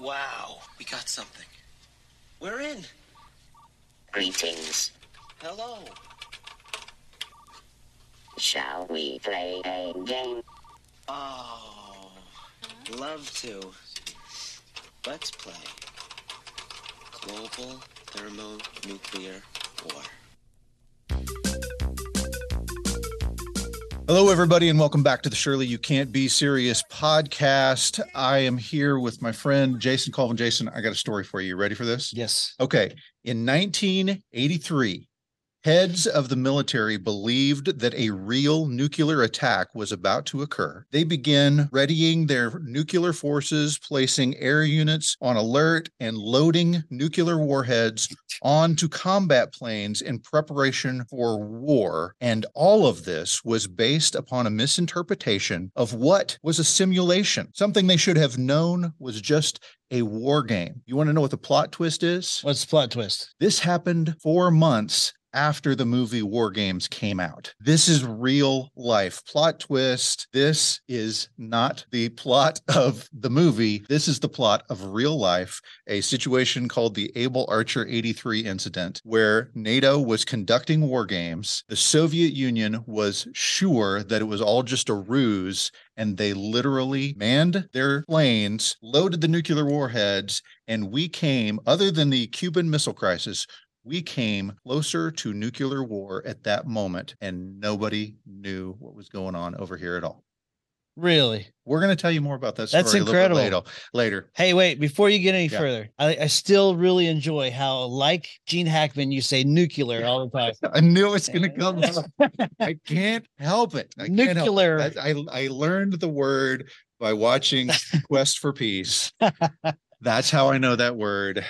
Wow, we got something. We're in. Greetings. Hello. Shall we play a game? Oh, love to. Let's play. Global thermonuclear war. Hello, everybody, and welcome back to the Surely You Can't Be Serious podcast. I am here with my friend Jason Colvin. Jason, I got a story for you. You ready for this? Yes. Okay. In 1983, heads of the military believed that a real nuclear attack was about to occur. They began readying their nuclear forces, placing air units on alert, and loading nuclear warheads onto combat planes in preparation for war. And all of this was based upon a misinterpretation of what was a simulation, something they should have known was just a war game. You want to know what the plot twist is? What's the plot twist? This happened four months after the movie War Games came out. This is real life. Plot twist. This is not the plot of the movie. This is the plot of real life, a situation called the Able Archer 83 incident, where NATO was conducting war games. The Soviet Union was sure that it was all just a ruse, and they literally manned their planes, loaded the nuclear warheads, and we came, other than the Cuban Missile Crisis, we came closer to nuclear war at that moment, and nobody knew what was going on over here at all. Really? We're going to tell you more about that story That's a little bit incredible. later. later. Hey, wait, before you get any Yeah. further, I, I still really enjoy how, like Gene Hackman, you say nuclear all the time. I knew it's going to come. I can't help it. I help it. Nuclear. I, I I learned the word by watching Quest for Peace. That's how I know that word.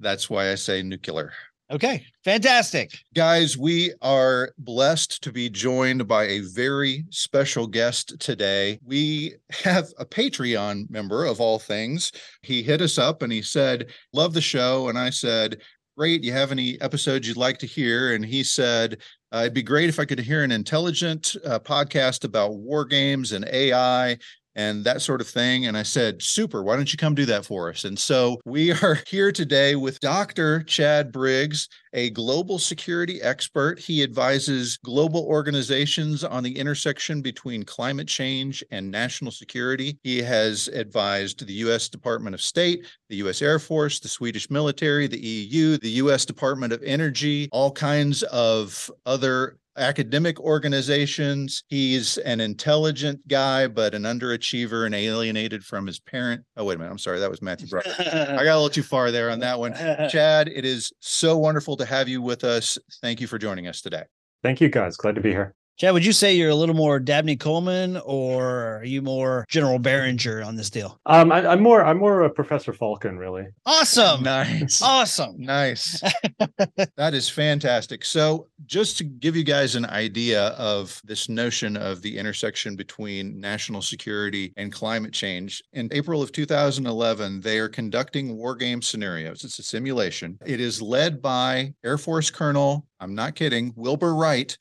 That's why I say nuclear. Okay, fantastic. Guys, we are blessed to be joined by a very special guest today. We have a Patreon member of all things. He hit us up and he said, Love the show. And I said, Great. You have any episodes you'd like to hear? And he said, uh, It'd be great if I could hear an intelligent uh, podcast about war games and AI and that sort of thing. And I said, Super, why don't you come do that for us? And so we are here today with Dr. Chad Briggs, a global security expert. He advises global organizations on the intersection between climate change and national security. He has advised the U.S. Department of State, the U.S. Air Force, the Swedish military, the EU, the U.S. Department of Energy, all kinds of other academic organizations. He's an intelligent guy, but an underachiever and alienated from his parent. Oh, wait a minute. I'm sorry. That was Matthew Brock. I got a little too far there on that one. Chad, it is so wonderful to have you with us. Thank you for joining us today. Thank you guys. Glad to be here. Chad, would you say you're a little more Dabney Coleman or are you more General Beringer on this deal? Um, I, I'm more I'm more a Professor Falken, really. Awesome. Nice. Awesome. Nice. that is fantastic. So, just to give you guys an idea of this notion of the intersection between national security and climate change, in April of 2011, they are conducting war game scenarios. It's a simulation. It is led by Air Force Colonel, I'm not kidding, Wilbur Wright,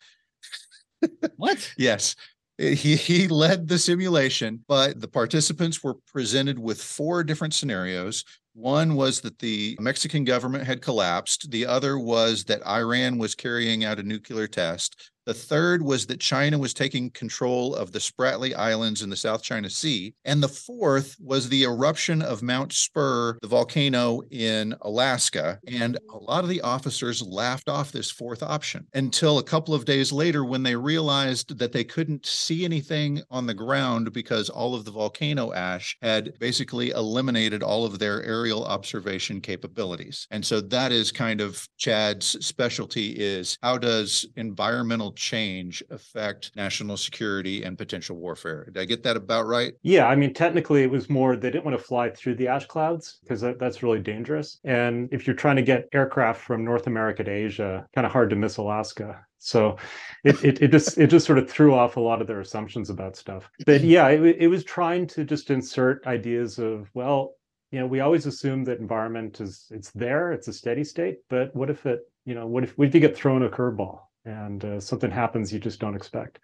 What? Yes. He he led the simulation, but the participants were presented with four different scenarios. One was that the Mexican government had collapsed. The other was that Iran was carrying out a nuclear test. The third was that China was taking control of the Spratly Islands in the South China Sea. And the fourth was the eruption of Mount Spurr, the volcano in Alaska. And a lot of the officers laughed off this fourth option until a couple of days later when they realized that they couldn't see anything on the ground because all of the volcano ash had basically eliminated all of their aerial observation capabilities. And so that is kind of Chad's specialty is how does environmental change affect national security and potential warfare? Did I get that about right? Yeah, I mean, technically, it was more they didn't want to fly through the ash clouds because that, that's really dangerous. And if you're trying to get aircraft from North America to Asia, kind of hard to miss Alaska. So it, it, it just it just sort of threw off a lot of their assumptions about stuff. But yeah, it, it was trying to just insert ideas of well, you know, we always assume that environment is it's there, it's a steady state. But what if it, you know, what if what if you get thrown a curveball and uh, something happens you just don't expect?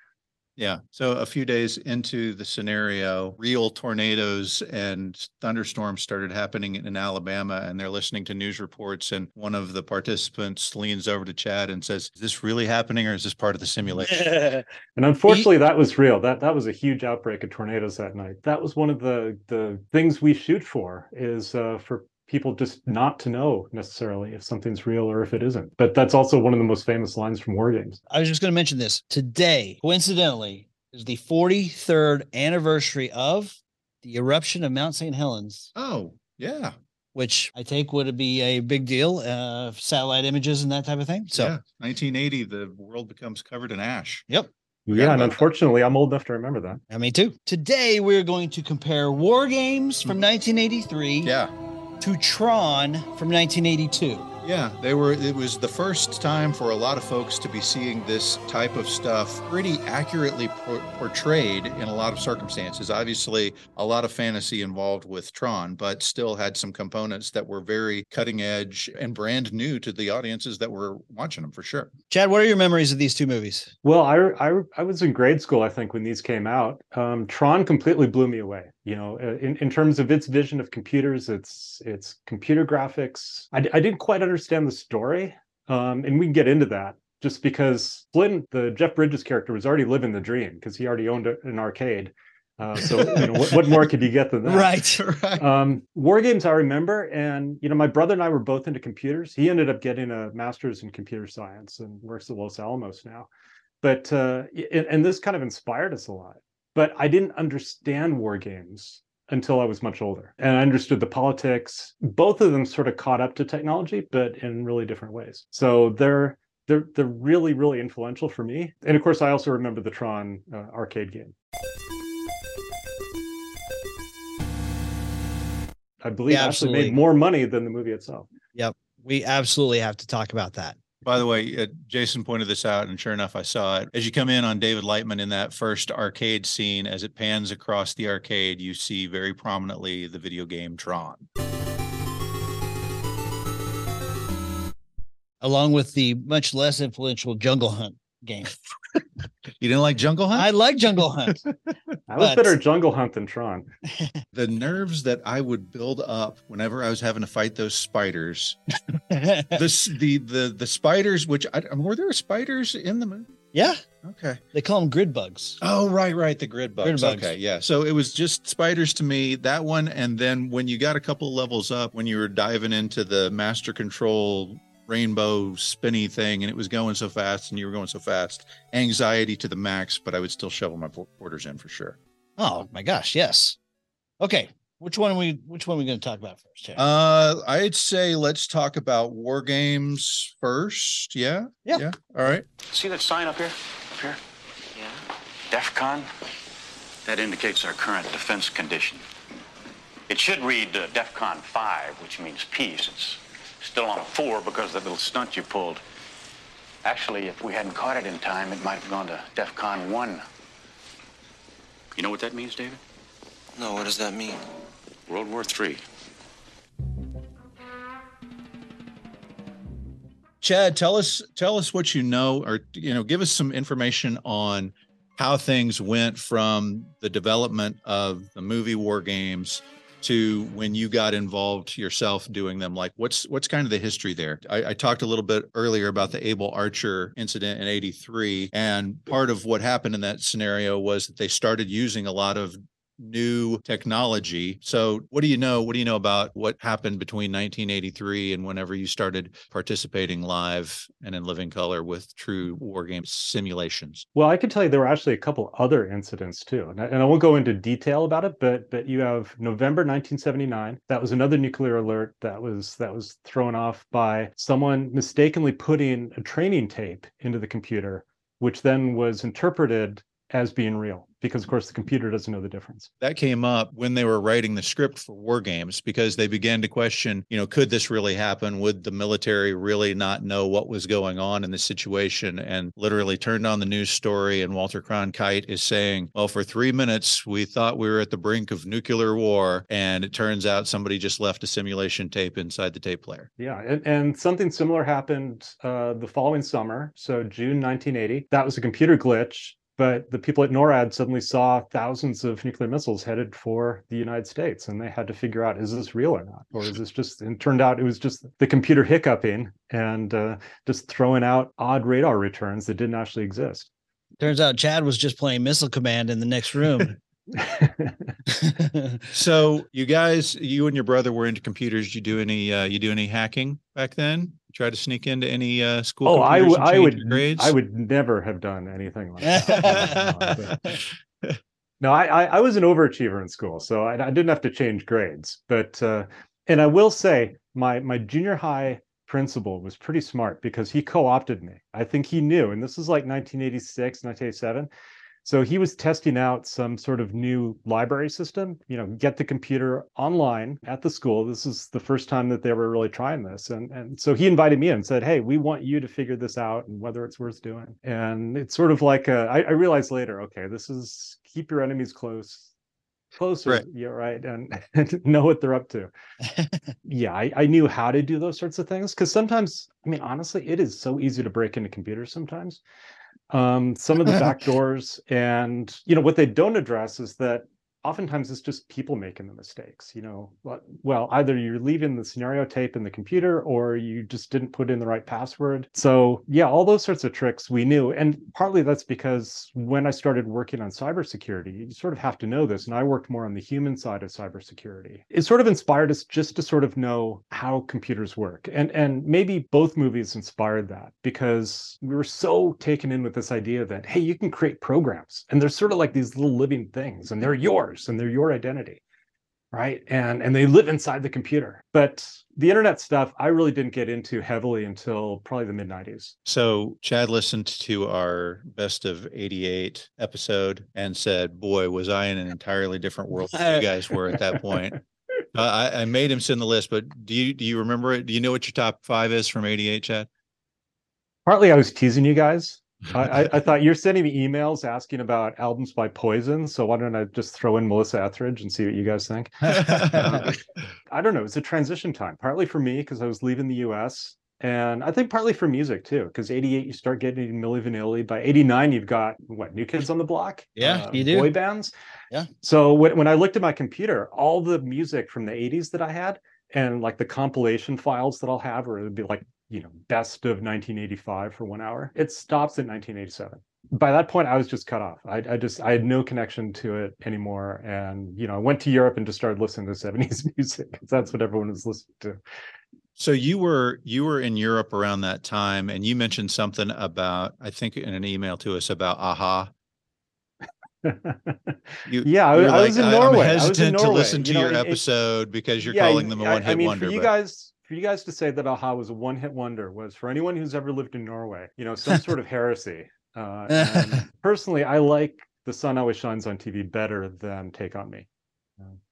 Yeah. So a few days into the scenario, real tornadoes and thunderstorms started happening in Alabama, and they're listening to news reports. And one of the participants leans over to Chad and says, Is this really happening or is this part of the simulation? And unfortunately, that was real. That that was a huge outbreak of tornadoes that night. That was one of the the things we shoot for is uh, for people just not to know necessarily if something's real or if it isn't. But that's also one of the most famous lines from war games. I was just going to mention this today. Coincidentally, is the 43rd anniversary of the eruption of Mount St. Helens, oh, yeah. which I take would be a big deal, uh, satellite images and that type of thing. So, yeah. 1980, the world becomes covered in ash. yep. Yeah, and about that. unfortunately, I'm old enough to remember that. I me too. Today we're going to compare war games from 1983 Yeah. To Tron from 1982. Yeah, they were. It was the first time for a lot of folks to be seeing this type of stuff pretty accurately por- portrayed in a lot of circumstances. Obviously, a lot of fantasy involved with Tron, but still had some components that were very cutting edge and brand new to the audiences that were watching them for sure. Chad, what are your memories of these two movies? Well, I, I I was in grade school, I think, when these came out. Um, Tron completely blew me away. You know, uh, in, in terms of its vision of computers, its its computer graphics. I, d- I didn't quite understand the story, um, and we can get into that. Just because Flynn, the Jeff Bridges character, was already living the dream because he already owned an arcade. Uh, so you know, what, what more could you get than that? Right. right. um war games i remember and you know my brother and i were both into computers he ended up getting a master's in computer science and works at los alamos now but uh and this kind of inspired us a lot but i didn't understand war games until i was much older. And i understood the politics. Both of them sort of caught up to technology but in really different ways. So they're they're they're really really influential for me. And of course i also remember the tron uh, arcade game. I believe Yeah, actually made more money than the movie itself. Yep, we absolutely have to talk about that. By the way, uh, Jason pointed this out, and sure enough, I saw it. As you come in on David Lightman in that first arcade scene, as it pans across the arcade, you see very prominently the video game Tron. Along with the much less influential Jungle Hunt game. You didn't like Jungle Hunt? I like Jungle Hunt. I was better Jungle Hunt than Tron. the nerves that I would build up whenever I was having to fight those spiders. This the the the spiders, which I were there spiders in the movie? yeah, Okay. they call them grid bugs. Oh, right, right. The grid bugs. Grid bugs. Okay. Yeah. So it was just spiders to me, that one. And then when you got a couple levels up, when you were diving into the master control rainbow spinny thing and it was going so fast and you were going so fast, anxiety to the max, but I would still shovel my quarters in for sure. Oh my gosh, yes. Okay, which one are we which one are we going to talk about first? Chad? Uh, I'd say let's talk about war games first. Yeah. Yeah. Yeah. All right. See that sign up here? Up here? Yeah? DEFCON? That indicates our current defense condition. It should read uh, DEFCON 5, which means peace. It's still on a 4 because of that little stunt you pulled. Actually, if we hadn't caught it in time, it might have gone to DEFCON 1. You know what that means, David? No, what does that mean? World War III. Chad, tell us tell us what you know, or you know, give us some information on how things went from the development of the movie War Games to when you got involved yourself doing them. Like, what's what's kind of the history there? I, I talked a little bit earlier about the Able Archer incident in '83, and part of what happened in that scenario was that they started using a lot of new technology. So, what do you know? What do you know about what happened between 1983 and whenever you started participating live and in living color with true war game simulations? Well, I can tell you there were actually a couple other incidents too, and I, and I won't go into detail about it. But but you have November 1979. That was another nuclear alert that was that was thrown off by someone mistakenly putting a training tape into the computer, which then was interpreted as being real because of course the computer doesn't know the difference. That came up when they were writing the script for war games because they began to question, you know, could this really happen? Would the military really not know what was going on in the situation? And literally turned on the news story, and Walter Cronkite is saying, Well, for three minutes, we thought we were at the brink of nuclear war. And it turns out somebody just left a simulation tape inside the tape player. Yeah, and, and something similar happened uh, the following summer, so June 1980. That was a computer glitch but the people at NORAD suddenly saw thousands of nuclear missiles headed for the United States, and they had to figure out is this real or not, or is this just? And turned out it was just the computer hiccuping and uh, just throwing out odd radar returns that didn't actually exist. Turns out Chad was just playing Missile Command in the next room. So you guys, you and your brother were into computers. You do any uh you do any hacking back then? Try to sneak into any uh school oh, I would, I would, grades? I would never have done anything like that. But- no, I, I, I was an overachiever in school, so I, I didn't have to change grades. But uh, and I will say, my my junior high principal was pretty smart because he co-opted me. I think he knew, and this was like 1986, 1987. So he was testing out some sort of new library system, you know, get the computer online at the school. This is the first time that they were really trying this. And, and so he invited me in and said, Hey, we want you to figure this out and whether it's worth doing. And it's sort of like, a, I, I realized later, okay, this is keep your enemies close, closer. Right. Yeah, right. And, and know what they're up to. yeah, I, I knew how to do those sorts of things because sometimes, I mean, honestly, it is so easy to break into computers sometimes um, some of the back doors and you know what they don't address is that oftentimes it's just people making the mistakes you know well either you're leaving the scenario tape in the computer or you just didn't put in the right password. So yeah all those sorts of tricks we knew and partly that's because when i started working on cybersecurity you sort of have to know this and i worked more on the human side of cybersecurity. It sort of inspired us just to sort of know how computers work and and maybe both movies inspired that because we were so taken in with this idea that hey you can create programs and they're sort of like these little living things and they're yours and they're your identity right and and they live inside the computer but the internet stuff i really didn't get into heavily until probably the mid 90s So Chad listened to our best of 88 episode and said, boy, was I in an entirely different world than you guys were at that point. Uh, I, I made him send the list, but do you do you remember it? Do you know what your top five is from 88, Chad? partly i was teasing you guys I, I, thought you're sending me emails asking about albums by Poison, so why don't I just throw in Melissa Etheridge and see what you guys think? I don't know. It's a transition time, partly for me because I was leaving the US. And I think partly for music too, because 88, you start getting Milli Vanilli. By 89, you've got what, New Kids on the Block? Yeah, uh, you do. Boy bands. Yeah. So when, when I looked at my computer, all the music from the 80s that I had and like the compilation files that I'll have, or it would be like, you know, best of 1985 for one hour, it stops at 1987 by that point i was just cut off. I, I just i had no connection to it anymore. And you know i went to europe and just started listening to 70s music 'cause that's what everyone was listening to. So you were you were in Europe around that time, and you mentioned something about I think in an email to us about AHA. You, yeah I, you're I was in norway. I was hesitant to listen to You know, your it- episode because you're yeah, calling them a one hit I mean, wonder. for you but- guys for you guys to say that aha was a one hit wonder was for anyone who's ever lived in norway you know some sort of heresy. Uh, and personally i like the sun always shines on tv better than take on me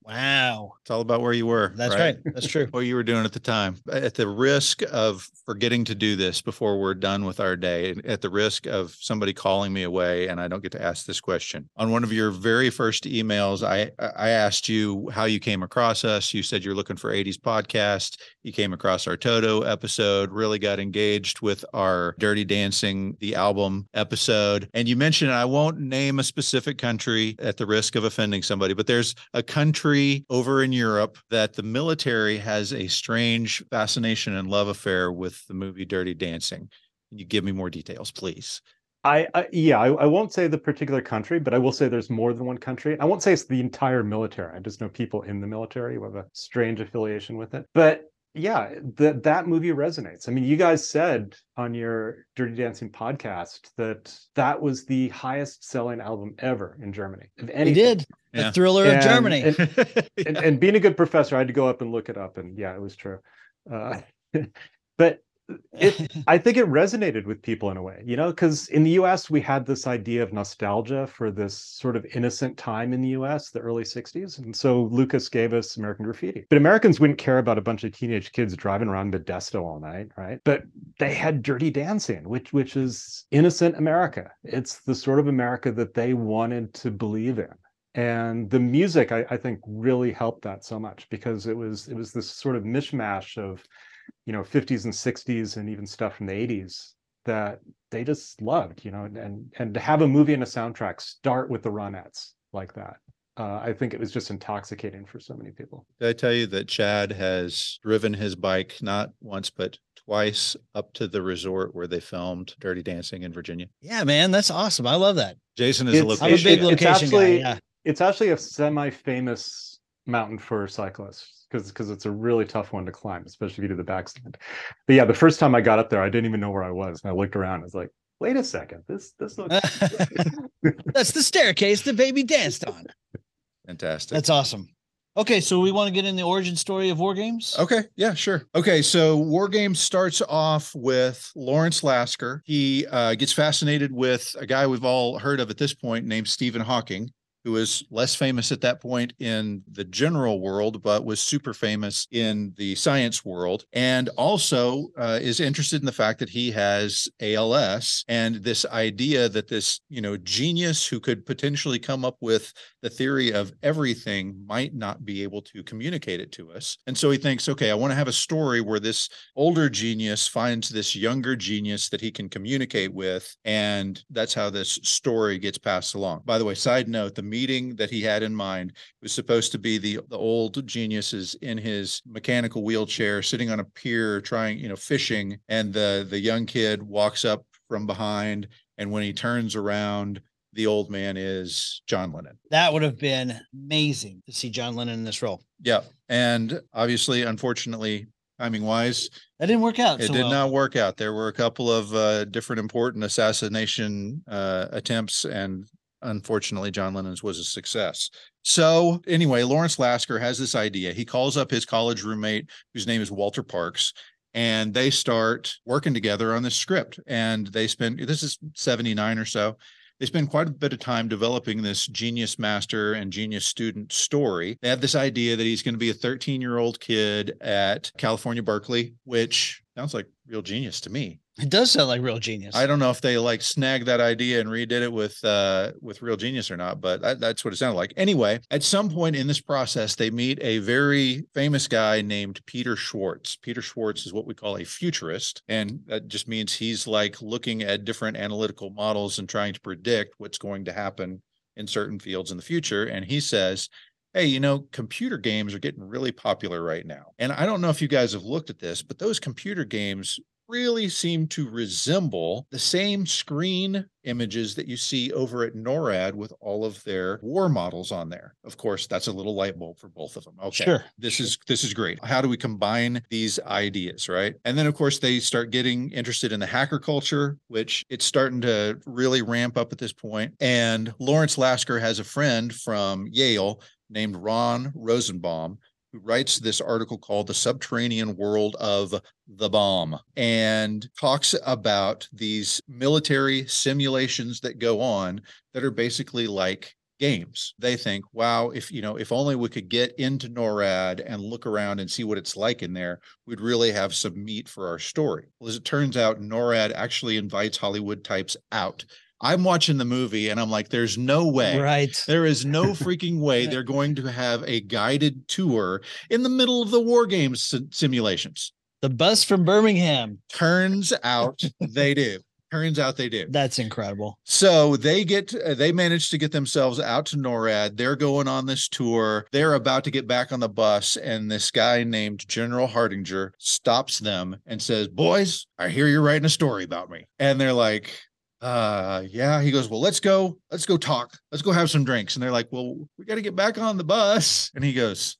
wow. It's all about where you were. That's right. That's true. What you were doing at the time. At the risk of forgetting to do this before we're done with our day, at the risk of somebody calling me away, and I don't get to ask this question. On one of your very first emails, I I asked you how you came across us. You said you're looking for 80s podcast. You came across our Toto episode, really got engaged with our Dirty Dancing, the album episode. And you mentioned, I won't name a specific country at the risk of offending somebody, but there's a country over in Europe that the military has a strange fascination and love affair with the movie Dirty Dancing. Can you give me more details, please? I, I yeah, I, I won't say the particular country, but I will say there's more than one country. I won't say it's the entire military. I just know people in the military who have a strange affiliation with it. But yeah, that that movie resonates. I mean, you guys said on your Dirty Dancing podcast that that was the highest selling album ever in Germany. Of He anything. did. The Yeah. thriller of And- Germany. and- and, and being a good professor, I had to go up and look it up, and yeah, it was true. Uh, but it, I think it resonated with people in a way, you know, because in the US, we had this idea of nostalgia for this sort of innocent time in the US, the early 60s. And so Lucas gave us American Graffiti. But Americans wouldn't care about a bunch of teenage kids driving around Modesto all night, right? But they had Dirty Dancing, which which is innocent America. It's the sort of America that they wanted to believe in and the music I, I think really helped that so much because it was it was this sort of mishmash of you know 50s and 60s and even stuff from the 80s that they just loved, you know, and and to have a movie and a soundtrack start with the Ronettes like that. Uh, I think it was just intoxicating for so many people. Did I tell you that Chad has driven his bike not once but twice up to the resort where they filmed Dirty Dancing in Virginia? Yeah, man, that's awesome. I love that. Jason is a It's- I'm a big it- it's location actually- guy. Yeah. It's actually a semi-famous mountain for cyclists because because it's a really tough one to climb, especially if you do the backstand. But yeah, the first time I got up there, I didn't even know where I was, and I looked around. I was like, "Wait a second, this this looks." That's the staircase the baby danced on. Fantastic. That's awesome. Okay, so we want to get in the origin story of war games. Okay, yeah, sure. Okay, so War Games starts off with Lawrence Lasker. He uh, gets fascinated with a guy we've all heard of at this point named Stephen Hawking, who was less famous at that point in the general world, but was super famous in the science world, and also uh, is interested in the fact that he has ALS and this idea that this, you know, genius who could potentially come up with the theory of everything might not be able to communicate it to us. And so he thinks, okay, I want to have a story where this older genius finds this younger genius that he can communicate with. And that's how this story gets passed along. By the way, side note, the meeting that he had in mind was supposed to be the, the old geniuses in his mechanical wheelchair sitting on a pier trying, you know, fishing. And the, the young kid walks up from behind. And when he turns around, the old man is John Lennon. That would have been amazing to see John Lennon in this role. Yeah. And obviously, unfortunately, timing wise, That didn't work out. it so did well. not work out. There were a couple of uh, different important assassination uh, attempts, and unfortunately, John Lennon's was a success. So, anyway, Lawrence Lasker has this idea. He calls up his college roommate, whose name is Walter Parkes, and they start working together on this script. And they spend this is 79 or so. They spend quite a bit of time developing this genius master and genius student story. They have this idea that he's going to be a 13 year old kid at California Berkeley, which sounds like real genius to me. It does sound like real genius. I don't know if they like snagged that idea and redid it with uh with real genius or not, but that, that's what it sounded like. Anyway, at some point in this process, they meet a very famous guy named Peter Schwartz. Peter Schwartz is what we call a futurist, and that just means he's like looking at different analytical models and trying to predict what's going to happen in certain fields in the future. And he says, Hey, you know, computer games are getting really popular right now. And I don't know if you guys have looked at this, but those computer games really seem to resemble the same screen images that you see over at NORAD with all of their war models on there. Of course, that's a little light bulb for both of them. Okay. Sure. This is this is great. How do we combine these ideas, right? And then of course they start getting interested in the hacker culture, which it's starting to really ramp up at this point. And Lawrence Lasker has a friend from Yale named Ron Rosenbaum who writes this article called The Subterranean World of the Bomb and talks about these military simulations that go on that are basically like games. They think, wow, if you know, if only we could get into NORAD and look around and see what it's like in there, we'd really have some meat for our story. Well, as it turns out, NORAD actually invites Hollywood types out. I'm watching the movie and I'm like, there's no way. Right. There is no freaking way they're going to have a guided tour in the middle of the war games si- simulations. The bus from Birmingham. Turns out they do. Turns out they do. That's incredible. So they get, uh, they manage to get themselves out to NORAD. They're going on this tour. They're about to get back on the bus, and this guy named General Hartinger stops them and says, Boys, I hear you're writing a story about me. And they're like, uh yeah he goes well let's go let's go talk let's go have some drinks. And they're like well we got to get back on the bus. And he goes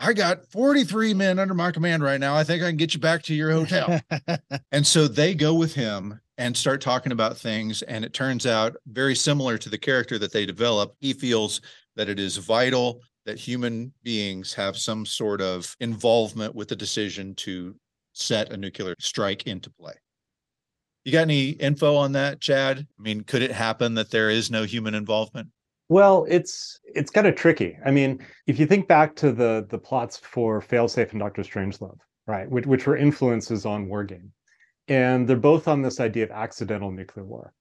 i got 43 men under my command right now. I think i can get you back to your hotel. And so they go with him and start talking about things. And it turns out very similar to the character that they develop he feels that it is vital that human beings have some sort of involvement with the decision to set a nuclear strike into play you got any info on that, Chad? I mean, could it happen that there is no human involvement? Well, it's it's kind of tricky. I mean, if you think back to the the plots for Failsafe and Doctor Strangelove, right, which, which were influences on Wargame, and they're both on this idea of accidental nuclear war.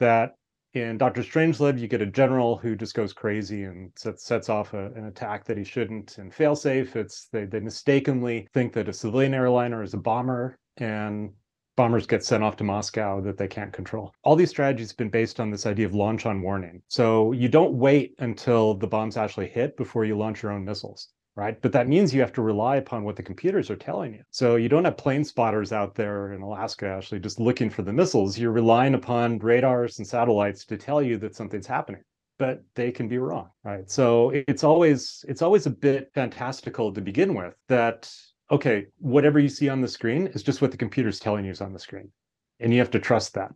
That in Doctor Strangelove, you get a general who just goes crazy and sets sets off a, an attack that he shouldn't. In Failsafe, it's they they mistakenly think that a civilian airliner is a bomber, and bombers get sent off to Moscow that they can't control. All these strategies have been based on this idea of launch on warning. So you don't wait until the bombs actually hit before you launch your own missiles right? But that means you have to rely upon what the computers are telling you. So you don't have plane spotters out there in Alaska actually just looking for the missiles. You're relying upon radars and satellites to tell you that something's happening. But they can be wrong, right? So it's always it's always a bit fantastical to begin with that okay, whatever you see on the screen is just what the computer's telling you is on the screen. And you have to trust that.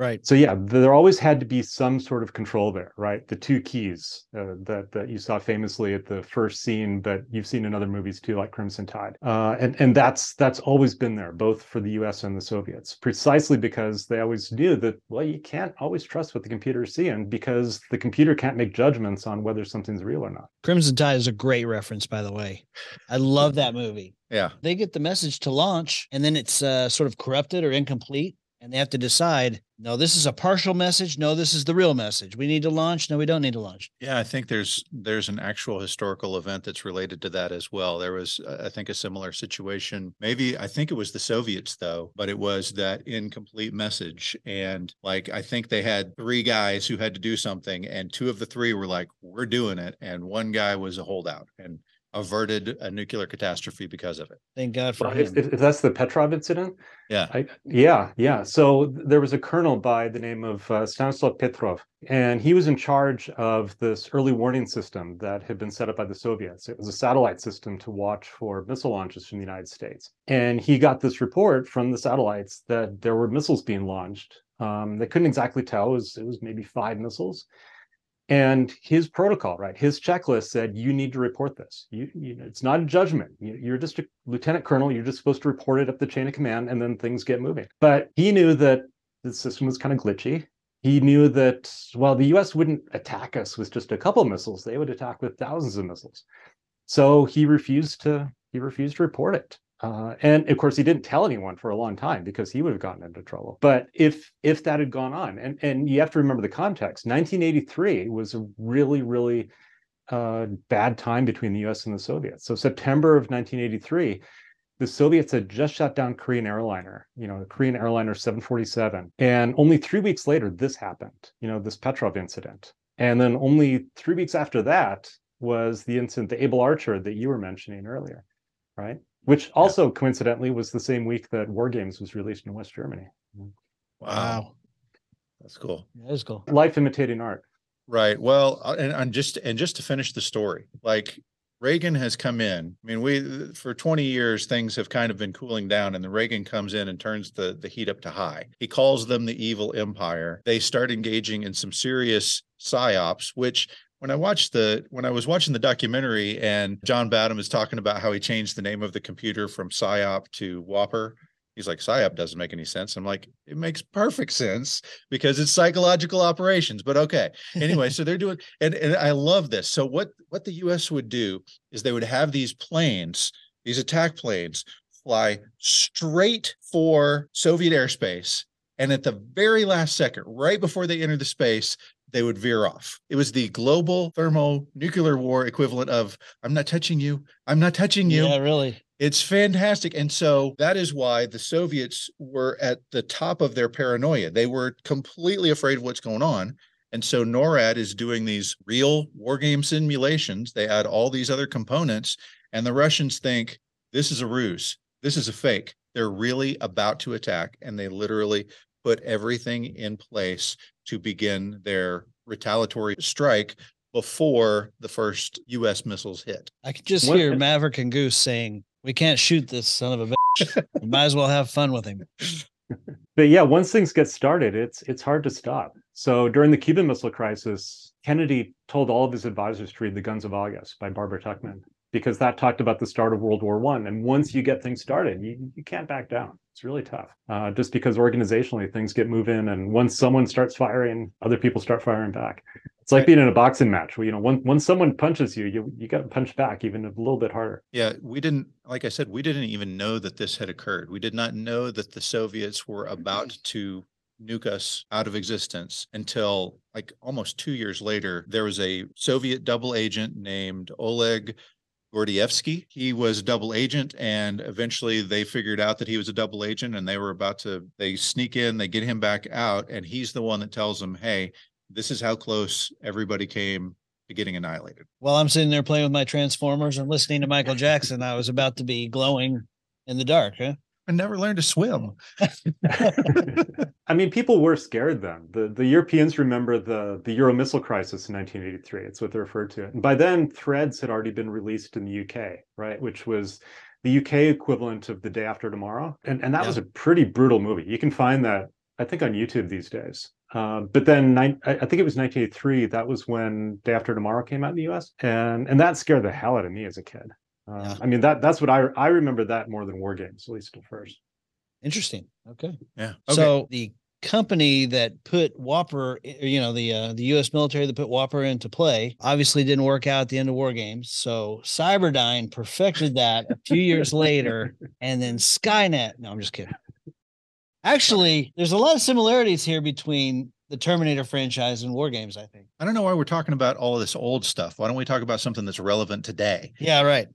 Right. So yeah, there always had to be some sort of control there, right? The two keys uh, that that you saw famously at the first scene, but you've seen in other movies too, like Crimson Tide, uh, and and that's that's always been there, both for the U.S. and the Soviets, precisely because they always knew that well, you can't always trust what the computer is seeing because the computer can't make judgments on whether something's real or not. Crimson Tide is a great reference, by the way. I love that movie. Yeah. They get the message to launch, and then it's uh, sort of corrupted or incomplete and they have to decide no this is a partial message no this is the real message we need to launch no we don't need to launch Yeah, I think there's there's an actual historical event that's related to that as well. There was, uh, I think, a similar situation. Maybe I think it was the Soviets though, but it was that incomplete message. And like I think they had three guys who had to do something, and two of the three were like, "We're doing it," and one guy was a holdout and averted a nuclear catastrophe because of it. thank god for Well, if, him if, if that's the Petrov incident, Yeah. I, yeah, yeah. So there was a colonel by the name of uh, Stanislav Petrov, and he was in charge of this early warning system that had been set up by the Soviets. It was a satellite system to watch for missile launches from the United States. And he got this report from the satellites that there were missiles being launched. Um, they couldn't exactly tell. It was, it was maybe five missiles. And his protocol, right? His checklist said, you need to report this. You, you it's not a judgment. You, you're just a lieutenant colonel. You're just supposed to report it up the chain of command, and then things get moving. But he knew that the system was kind of glitchy. He knew that well, the U.S. wouldn't attack us with just a couple missiles; they would attack with thousands of missiles. So he refused to. He refused to report it. Uh, and of course, he didn't tell anyone for a long time because he would have gotten into trouble. But if if that had gone on, and and you have to remember the context, 1983 was a really really uh, bad time between the U.S. and the Soviets. So September of 1983, the Soviets had just shut down Korean airliner, you know, the Korean airliner 747, and only three weeks later, this happened. You know, this Petrov incident, and then only three weeks after that was the incident, the Able Archer that you were mentioning earlier, right? Which also coincidentally was the same week that War Games was released in West Germany. wow That's cool. that is cool Life imitating art. Right. Well, uh, and, and just and just to finish the story, like Reagan has come in. I mean, we for 20 years things have kind of been cooling down, and then Reagan comes in and turns the the heat up to high. He calls them the evil empire. They start engaging in some serious psyops, which when I watched the when I was watching the documentary and John Badham is talking about how he changed the name of the computer from PSYOP to WOPR. He's like, PSYOP doesn't make any sense. I'm like, it makes perfect sense because it's psychological operations. But okay. Anyway, so they're doing and, and I love this. So what what the US would do is they would have these planes, these attack planes fly straight for Soviet airspace. And at the very last second, right before they enter the space, they would veer off. It was the global thermonuclear war equivalent of I'm not touching you. I'm not touching you. yeah really It's fantastic. And so that is why the Soviets were at the top of their paranoia. They were completely afraid of what's going on. And so NORAD is doing these real war game simulations. They add all these other components, and the Russians think this is a ruse. This is a fake. They're really about to attack, and they literally put everything in place to begin their retaliatory strike before the first US missiles hit. i could just What- hear maverick and goose saying we can't shoot this son of a bitch we might as well have fun with him But yeah, once things get started, it's it's hard to stop. So during the Cuban Missile Crisis, Kennedy told all of his advisors to read *The Guns of August* by Barbara Tuchman because that talked about the start of World War One. And once you get things started, you you can't back down. It's really tough, uh, just because organizationally things get moving, and once someone starts firing, other people start firing back. It's like being in a boxing match where you know once once someone punches you, you you got to punch back even a little bit harder. Yeah, we didn't, like I said, we didn't even know that this had occurred. We did not know that the Soviets were about to nuke us out of existence until like almost two years later. There was a Soviet double agent named Oleg Gordievsky. He was a double agent, and eventually they figured out that he was a double agent, and they were about to they sneak in, they get him back out, and he's the one that tells them, "Hey, this is how close everybody came to getting annihilated." While I'm sitting there playing with my Transformers and listening to Michael Jackson, I was about to be glowing in the dark. Huh? I never learned to swim. I mean, people were scared then. The the Europeans remember the the Euro missile crisis in 1983. It's what they referred to it. And by then, Threads had already been released in the UK, right? Which was the UK equivalent of The Day After Tomorrow, and and that Yeah. was a pretty brutal movie. You can find that I think on YouTube these days. Uh, but then I, I think it was 1983. That was when Day After Tomorrow came out in the US, and and that scared the hell out of me as a kid. Uh, Yeah. I mean that that's what I I remember that more than War Games, at least at first. Interesting. Okay. Yeah. So the company that put WOPR, you know, the uh, the U.S. military that put WOPR into play, obviously didn't work out at the end of War Games. So Cyberdyne perfected that a few years later, and then Skynet. No, I'm just kidding. Actually, there's a lot of similarities here between the Terminator franchise and War Games. I think. I don't know why we're talking about all of this old stuff. Why don't we talk about something that's relevant today? Yeah. Right.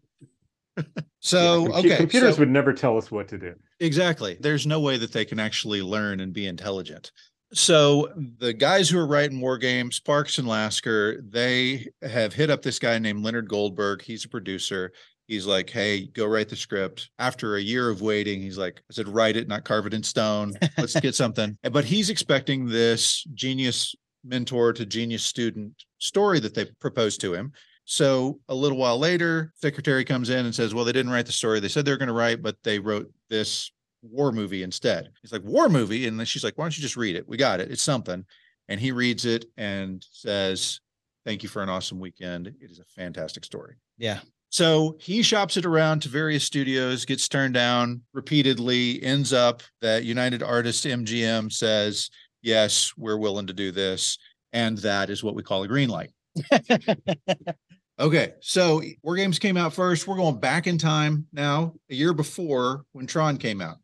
So, Yeah, okay, computers so- would never tell us what to do. Exactly. There's no way that they can actually learn and be intelligent. So the guys who are writing war games, Parkes and Lasker, they have hit up this guy named Leonard Goldberg. He's a producer. He's like, hey, go write the script. After a year of waiting, he's like, I said, write it, not carve it in stone. Let's get something. But he's expecting this genius mentor to genius student story that they proposed to him. So a little while later, secretary comes in and says, Well, they didn't write the story. They said they were going to write, but they wrote this war movie instead. He's like, War movie. And then she's like, Why don't you just read it? We got it. It's something. And he reads it and says, Thank you for an awesome weekend. It is a fantastic story. Yeah. So he shops it around to various studios, gets turned down repeatedly, ends up that United Artists MGM says, Yes, we're willing to do this. And that is what we call a green light. Okay, so War Games came out first. We're going back in time now, a year before when Tron came out.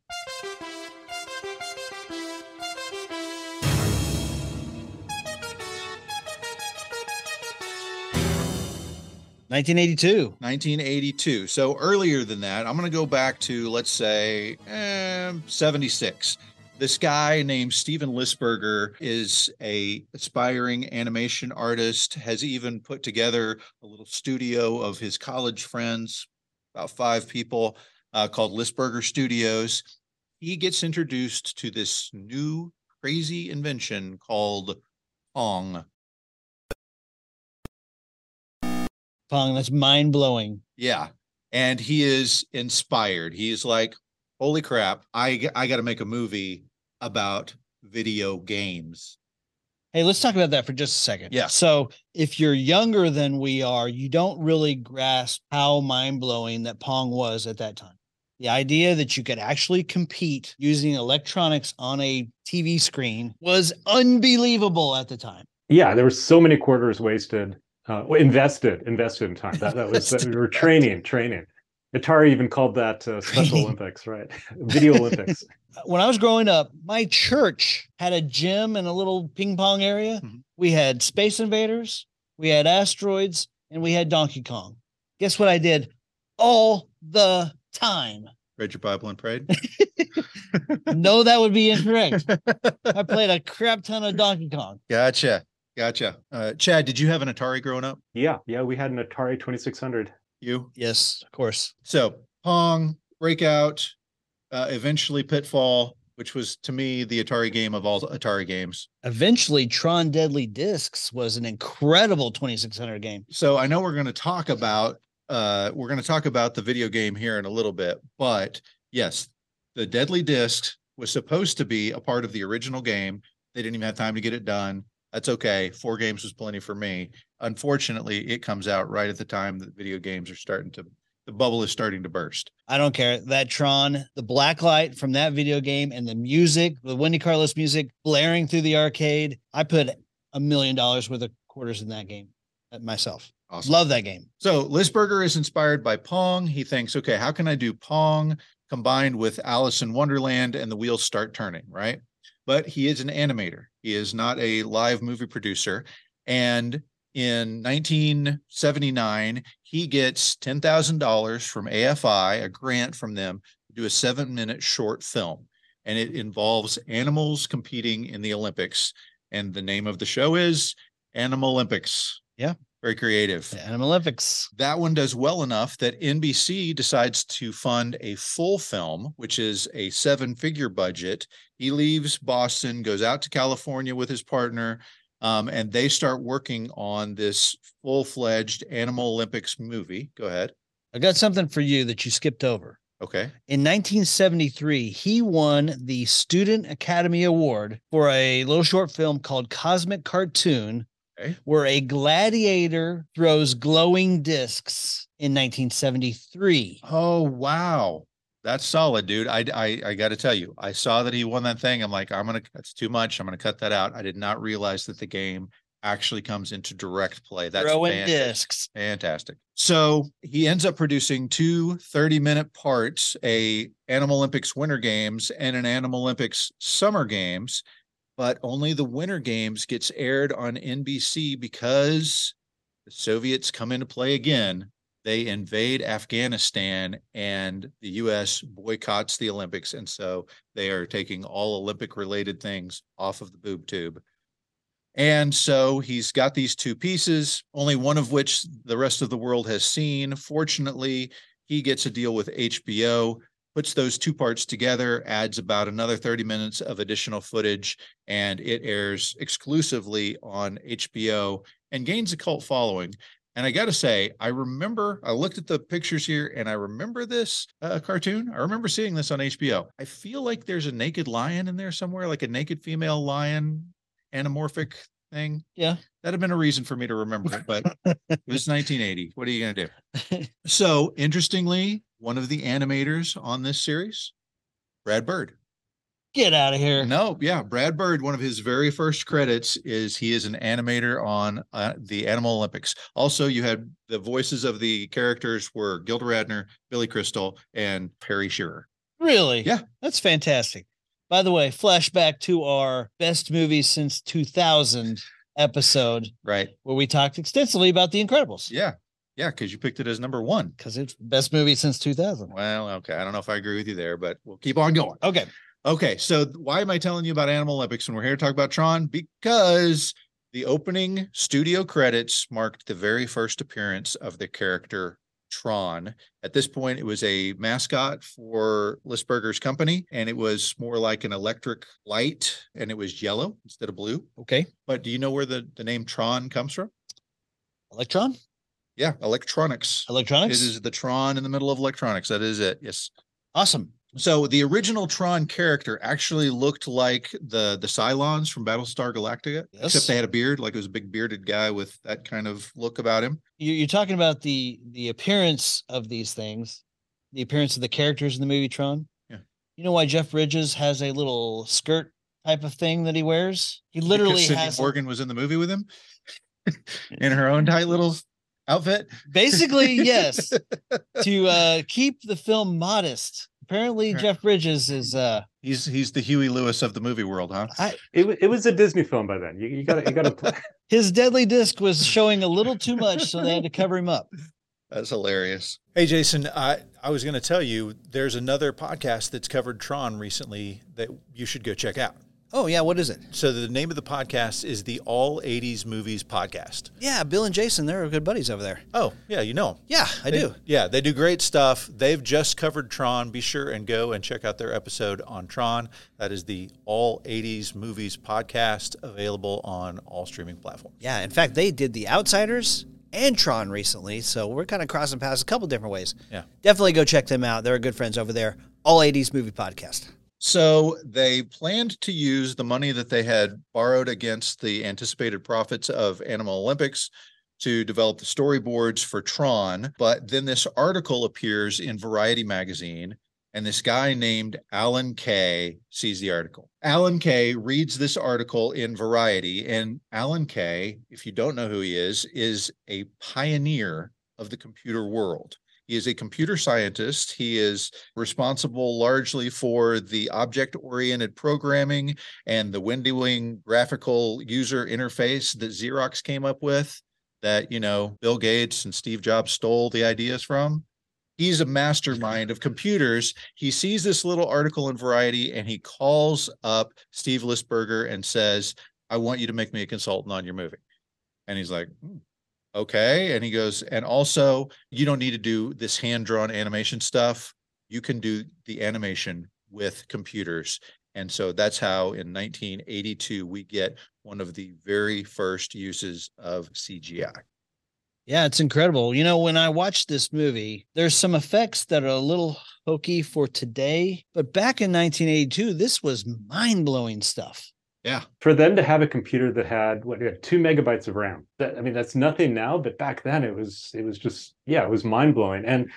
Nineteen eighty-two. 1982. So earlier than that, I'm going to go back to, let's say, eh, 76. This guy named Steven Lisberger is a aspiring animation artist, has even put together a little studio of his college friends, about five people, uh, called Lisberger Studios. He gets introduced to this new crazy invention called Pong. Pong. That's mind blowing. Yeah. And he is inspired. He's like, holy crap, I, I got to make a movie about video games. Hey, let's talk about that for just a second. Yeah. So, if you're younger than we are, you don't really grasp how mind blowing that Pong was at that time. The idea that you could actually compete using electronics on a TV screen was unbelievable at the time. Yeah, there were so many quarters wasted, uh, invested, invested in time. That that was that we were training, training. Atari even called that uh, Special Olympics, right? Video Olympics. When I was growing up, my church had a gym and a little ping pong area. Mhm. We had Space Invaders, we had asteroids, and we had Donkey Kong. Guess what I did all the time? Read your Bible and prayed. no, that would be incorrect. I played a crap ton of Donkey Kong. Gotcha. Gotcha. Uh, Chad, did you have an Atari growing up? Yeah, yeah, we had an Atari 2600. You? Yes, of course. So Pong, Breakout, uh, eventually Pitfall, which was to me the Atari game of all Atari games. Eventually, Tron Deadly Discs was an incredible 2600 game. So I know we're going to talk about uh, we're going to talk about the video game here in a little bit, but yes, the Deadly Disc was supposed to be a part of the original game. They didn't even have time to get it done. That's okay. Four games was plenty for me. Unfortunately, it comes out right at the time that video games are starting to the bubble is starting to burst. I don't care. That Tron, the black light from that video game and the music, the Wendy Carlos music blaring through the arcade. I put a million dollars worth of quarters in that game uh, myself. Awesome. Love that game. So Lisberger is inspired by Pong. He thinks, okay, how can I do Pong combined with Alice in Wonderland and the wheels start turning, right? But he is an animator. He is not a live movie producer. And in 1979, he gets $10,000 from AFI, a grant from them to do a seven minute short film. And it involves animals competing in the Olympics. And the name of the show is Animal Olympics. Yeah. Very creative. The Animal Olympics. That one does well enough that NBC decides to fund a full film, which is a seven figure budget. He leaves Boston, goes out to California with his partner, um, and they start working on this full fledged Animal Olympics movie. Go ahead. I got something for you that you skipped over. Okay. In 1973, he won the Student Academy Award for a little short film called Cosmic Cartoon, Okay. where a gladiator throws glowing discs in 1973. Oh, wow. That's solid, dude. I, I, I got to tell you, I saw that he won that thing. I'm like, I'm going to, that's too much. I'm going to cut that out. I did not realize that the game actually comes into direct play. That's Throwing fantastic. discs. Fantastic. So he ends up producing two 30 minute parts, a Animal Olympics Winter Games and an Animal Olympics Summer Games, but only the Winter Games gets aired on NBC because the Soviets come into play again. They invade Afghanistan and the US boycotts the Olympics. And so they are taking all Olympic related things off of the boob tube. And so he's got these two pieces, only one of which the rest of the world has seen. Fortunately, he gets a deal with HBO, puts those two parts together, adds about another 30 minutes of additional footage, and it airs exclusively on HBO and gains a cult following. And I got to say, I remember, I looked at the pictures here and I remember this uh, cartoon. I remember seeing this on HBO. I feel like there's a naked lion in there somewhere, like a naked female lion anamorphic thing. Yeah. That'd have been a reason for me to remember it, but it was 1980. What are you going to do? so, interestingly, one of the animators on this series, Brad Bird. Get out of here. No, yeah, Brad Bird. One of his very first credits is he is an animator on uh, the Animal Olympics. Also, you had the voices of the characters were Gilda Radner, Billy Crystal, and Harry Shearer. Really? Yeah. That's fantastic. By the way, flashback to our best movies since 2000 episode Right? where we talked extensively about The Incredibles Yeah, yeah, because you picked it as number one. because it's best movie since 2000. Well, okay, I don't know if I agree with you there, but we'll keep on going. Okay. Okay, so why am I telling you about Animal Olympics when we're here to talk about Tron? Because the opening studio credits marked the very first appearance of the character Tron. At this point, it was a mascot for Lisberger's company, and it was more like an electric light, and it was yellow instead of blue. Okay. But do you know where the, the name Tron comes from? Electron? Yeah, electronics. Electronics? It is the Tron in the middle of electronics. That is it. Yes. awesome. So the original Tron character actually looked like the the Cylons from Battlestar Galactica, Yes. except they had a beard, like it was a big bearded guy with that kind of look about him. You, you're talking about the the appearance of these things, the appearance of the characters in the movie Tron. Yeah. You know why Jeff Bridges has a little skirt type of thing that he wears? He literally Because has a- Morgan was in the movie with him in her own tight little outfit. basically yes to uh keep the film modest. Apparently, Right. Jeff Bridges is uh He's he's the Huey Lewis of the movie world, huh? I, it, it was a Disney film by then. You, you got to you got to his deadly disc was showing a little too much, so they had to cover him up. That's hilarious. Hey, Jason, I, I was going to tell you there's another podcast that's covered Tron recently that you should go check out. Oh yeah, what is it? So the name of the podcast is the All 80s Movies Podcast. Yeah, Bill and Jason, they're good buddies over there. Oh, yeah, you know 'em. Yeah, I They- do. Yeah, they do great stuff. They've just covered Tron. Be sure and go and check out their episode on Tron. That is the All 80s Movies podcast available on all streaming platforms. Yeah, in fact, they did The Outsiders and Tron recently, so we're kind of crossing paths a couple different ways. Yeah. Definitely go check them out. They're good friends over there. All 80s movie podcast. So they planned to use the money that they had borrowed against the anticipated profits of Animal Olympics to develop the storyboards for Tron. But then this article appears in Variety magazine, and this guy named Alan Kay sees the article. Alan Kay reads this article in Variety, and Alan Kay, if you don't know who he is, is a pioneer of the computer world. He is a computer scientist. He is responsible largely for the object oriented programming and the windowing graphical user interface that Xerox came up with. that, you know, Bill Gates and Steve Jobs stole the ideas from. He's a mastermind of computers. He sees this little article in Variety and he calls up Steve Lisberger and says, I want you to make me a consultant on your movie. And he's like, "Hmm, okay. And he goes, and also, you don't need to do this hand drawn animation stuff. You can do the animation with computers. And so that's how in 1982 we get one of the very first uses of CGI. Yeah, it's incredible. You know, when I watched this movie, there's some effects that are a little hokey for today, but back in 1982, this was mind blowing stuff. Yeah. For them to have a computer that had what yeah, two megabytes of RAM. That I mean, that's nothing now, but back then it was it was just yeah, it was mind blowing. And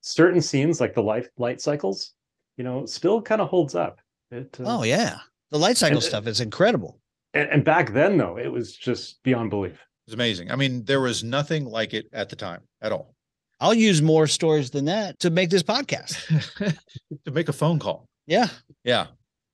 certain scenes like the light light cycles, you know, still kind of holds up. It, uh, Oh, yeah. The light cycle And- stuff is incredible. and, and back then though, it was just beyond belief. It's amazing. I mean, there was nothing like it at the time at all. I'll use more stories than that to make this podcast. to make a phone call. Yeah. Yeah.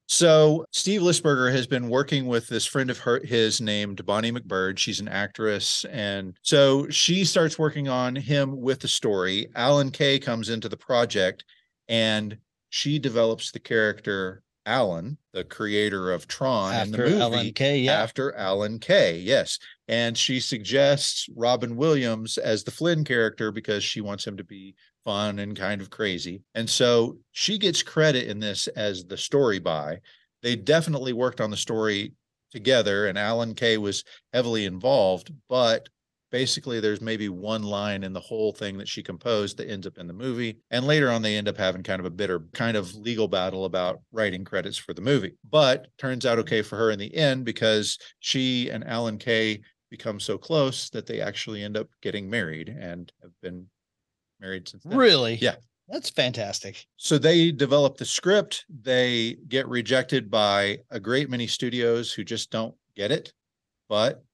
So Steve Lisberger has been working with this friend of her, his named Bonnie MacBird. She's an actress. And so she starts working on him with the story. Alan Kay comes into the project and she develops the character Alan, the creator of Tron in the After movie. Alan Kay. Yeah. After Alan Kay, yes. And she suggests Robin Williams as the Flynn character because she wants him to be fun and kind of crazy. And so she gets credit in this as the story by. They definitely worked on the story together, and Alan Kay was heavily involved, but basically there's maybe one line in the whole thing that she composed that ends up in the movie and later on they end up having kind of a bitter kind of legal battle about writing credits for the movie but turns out okay for her in the end because she and alan kay become so close that they actually end up getting married and have been married since then. Really? Yeah. That's fantastic. So they develop the script. They get rejected by a great many studios who just don't get it, but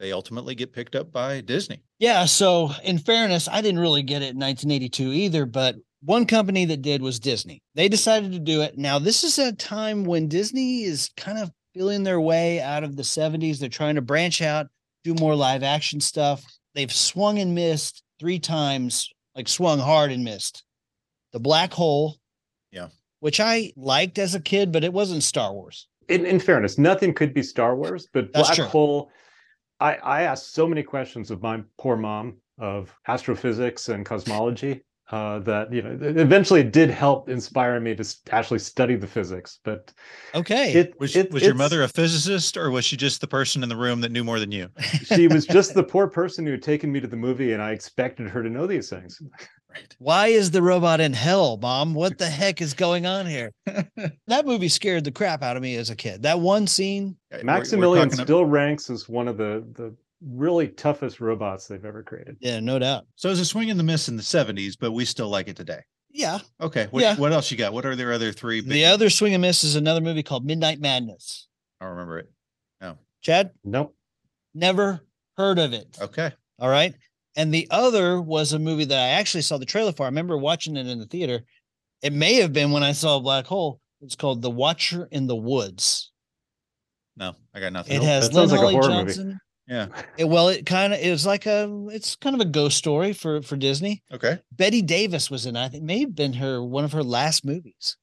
they ultimately get picked up by Disney. Yeah. So, in fairness, I didn't really get it in 1982 either, but one company that did was Disney. They decided to do it. Now, this is a time when Disney is kind of feeling their way out of the 70s. They're trying to branch out, do more live action stuff. They've swung and missed three times, like swung hard and missed. The Black Hole. Yeah. Which I liked as a kid, but it wasn't Star Wars. In, in fairness, nothing could be Star Wars, but That's Black true. Hole. I, I asked so many questions of my poor mom of astrophysics and cosmology uh, that you know eventually it did help inspire me to actually study the physics. But Okay. it Was, it- was your mother a physicist or was she just the person in the room that knew more than you? she was just the poor person who had taken me to the movie, and I expected her to know these things. Right. Why is the robot in hell, mom? What the heck is going on here? that movie scared the crap out of me as a kid. That one scene, We're- we're Maximilian talking ab- still ranks as one of the the really toughest robots they've ever created. yeah, no doubt. So it was a swing and the miss in the 70s, but we still like it today. Yeah. Okay. What, Yeah. what else you got? What are their other three? big- The other swing and miss is another movie called Midnight Madness. I don't remember it. No. Chad, Nope. never heard of it. Okay. All right. And the other was a movie that I actually saw the trailer for. I remember watching it in the theater. It may have been when I saw Black Hole. It's called The Watcher in the Woods. No, I got nothing. It has that sounds Lynn like a Holly horror movie. Yeah. It, well, it kind of is like a it's kind of a ghost story for for Disney. Okay. Bette Davis was in. I think may have been her one of her last movies.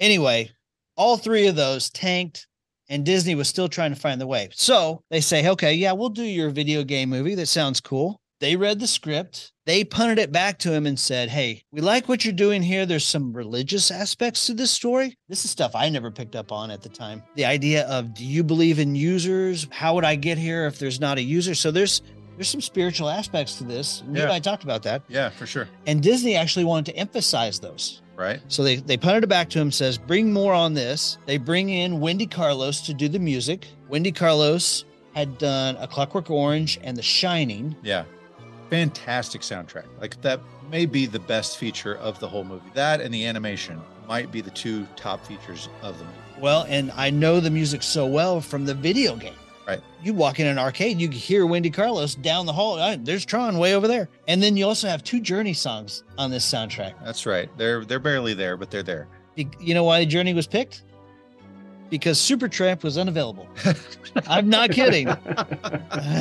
Anyway, all three of those tanked, and Disney was still trying to find the way. So they say, okay, yeah, we'll do your video game movie. That sounds cool. They read the script. They punted it back to him and said, Hey, we like what you're doing here. There's some religious aspects to this story. This is stuff I never picked up on at the time. The idea of do you believe in users? How would I get here if there's not a user? So there's there's some spiritual aspects to this. You Yeah. I talked about that. Yeah, for sure. And Disney actually wanted to emphasize those. Right. So they, they punted it back to him, says, bring more on this. They bring in Wendy Carlos to do the music. Wendy Carlos had done A Clockwork Orange and The Shining. Yeah. Fantastic soundtrack. Like that may be the best feature of the whole movie. That and the animation might be the two top features of the movie. Well, and I know the music so well from the video game. Right. You walk in an arcade, you hear Wendy Carlos down the hall. "Ah, There's Tron way over there. And then you also have two Journey songs on this soundtrack. That's right. They're they're barely there, but they're there. You know why Journey was picked? Because Supertramp was unavailable. I'm not kidding.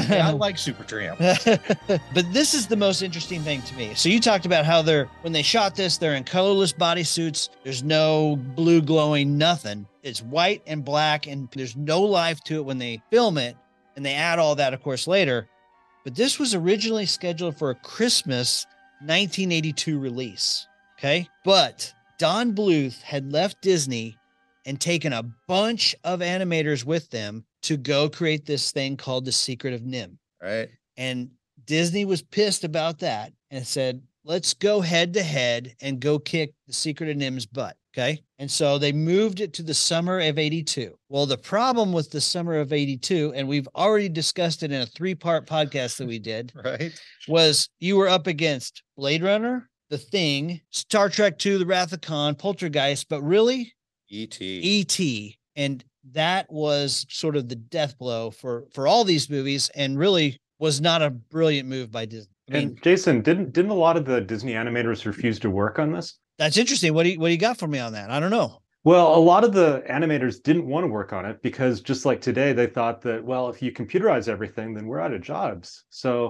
Yeah, I like Supertramp. but this is the most interesting thing to me. So you talked about how they're when they shot this, they're in colorless bodysuits. There's no blue glowing, nothing. It's white and black, and there's no life to it when they film it. And they add all that, of course, later. But this was originally scheduled for a Christmas 1982 release. Okay. But Don Bluth had left Disney and taken a bunch of animators with them to go create this thing called The Secret of NIMH. Right. And Disney was pissed about that and said, let's go head to head and go kick the Secret of NIMH's butt. Okay. And so they moved it to the summer of 82. Well, the problem with the summer of 82, and we've already discussed it in a three part podcast that we did, Right. was you were up against Blade Runner, The Thing, Star Trek II, The Wrath of Khan, Poltergeist, but really E.T. E.T. And that was sort of the death blow for for all these movies and really was not a brilliant move by Disney. I mean, And Jason, didn't didn't a lot of the Disney animators refuse to work on this? that's interesting. What do you what do you got for me on that? I don't know. Well, a lot of the animators didn't want to work on it because just like today, they thought that, well, if you computerize everything, then we're out of jobs. So,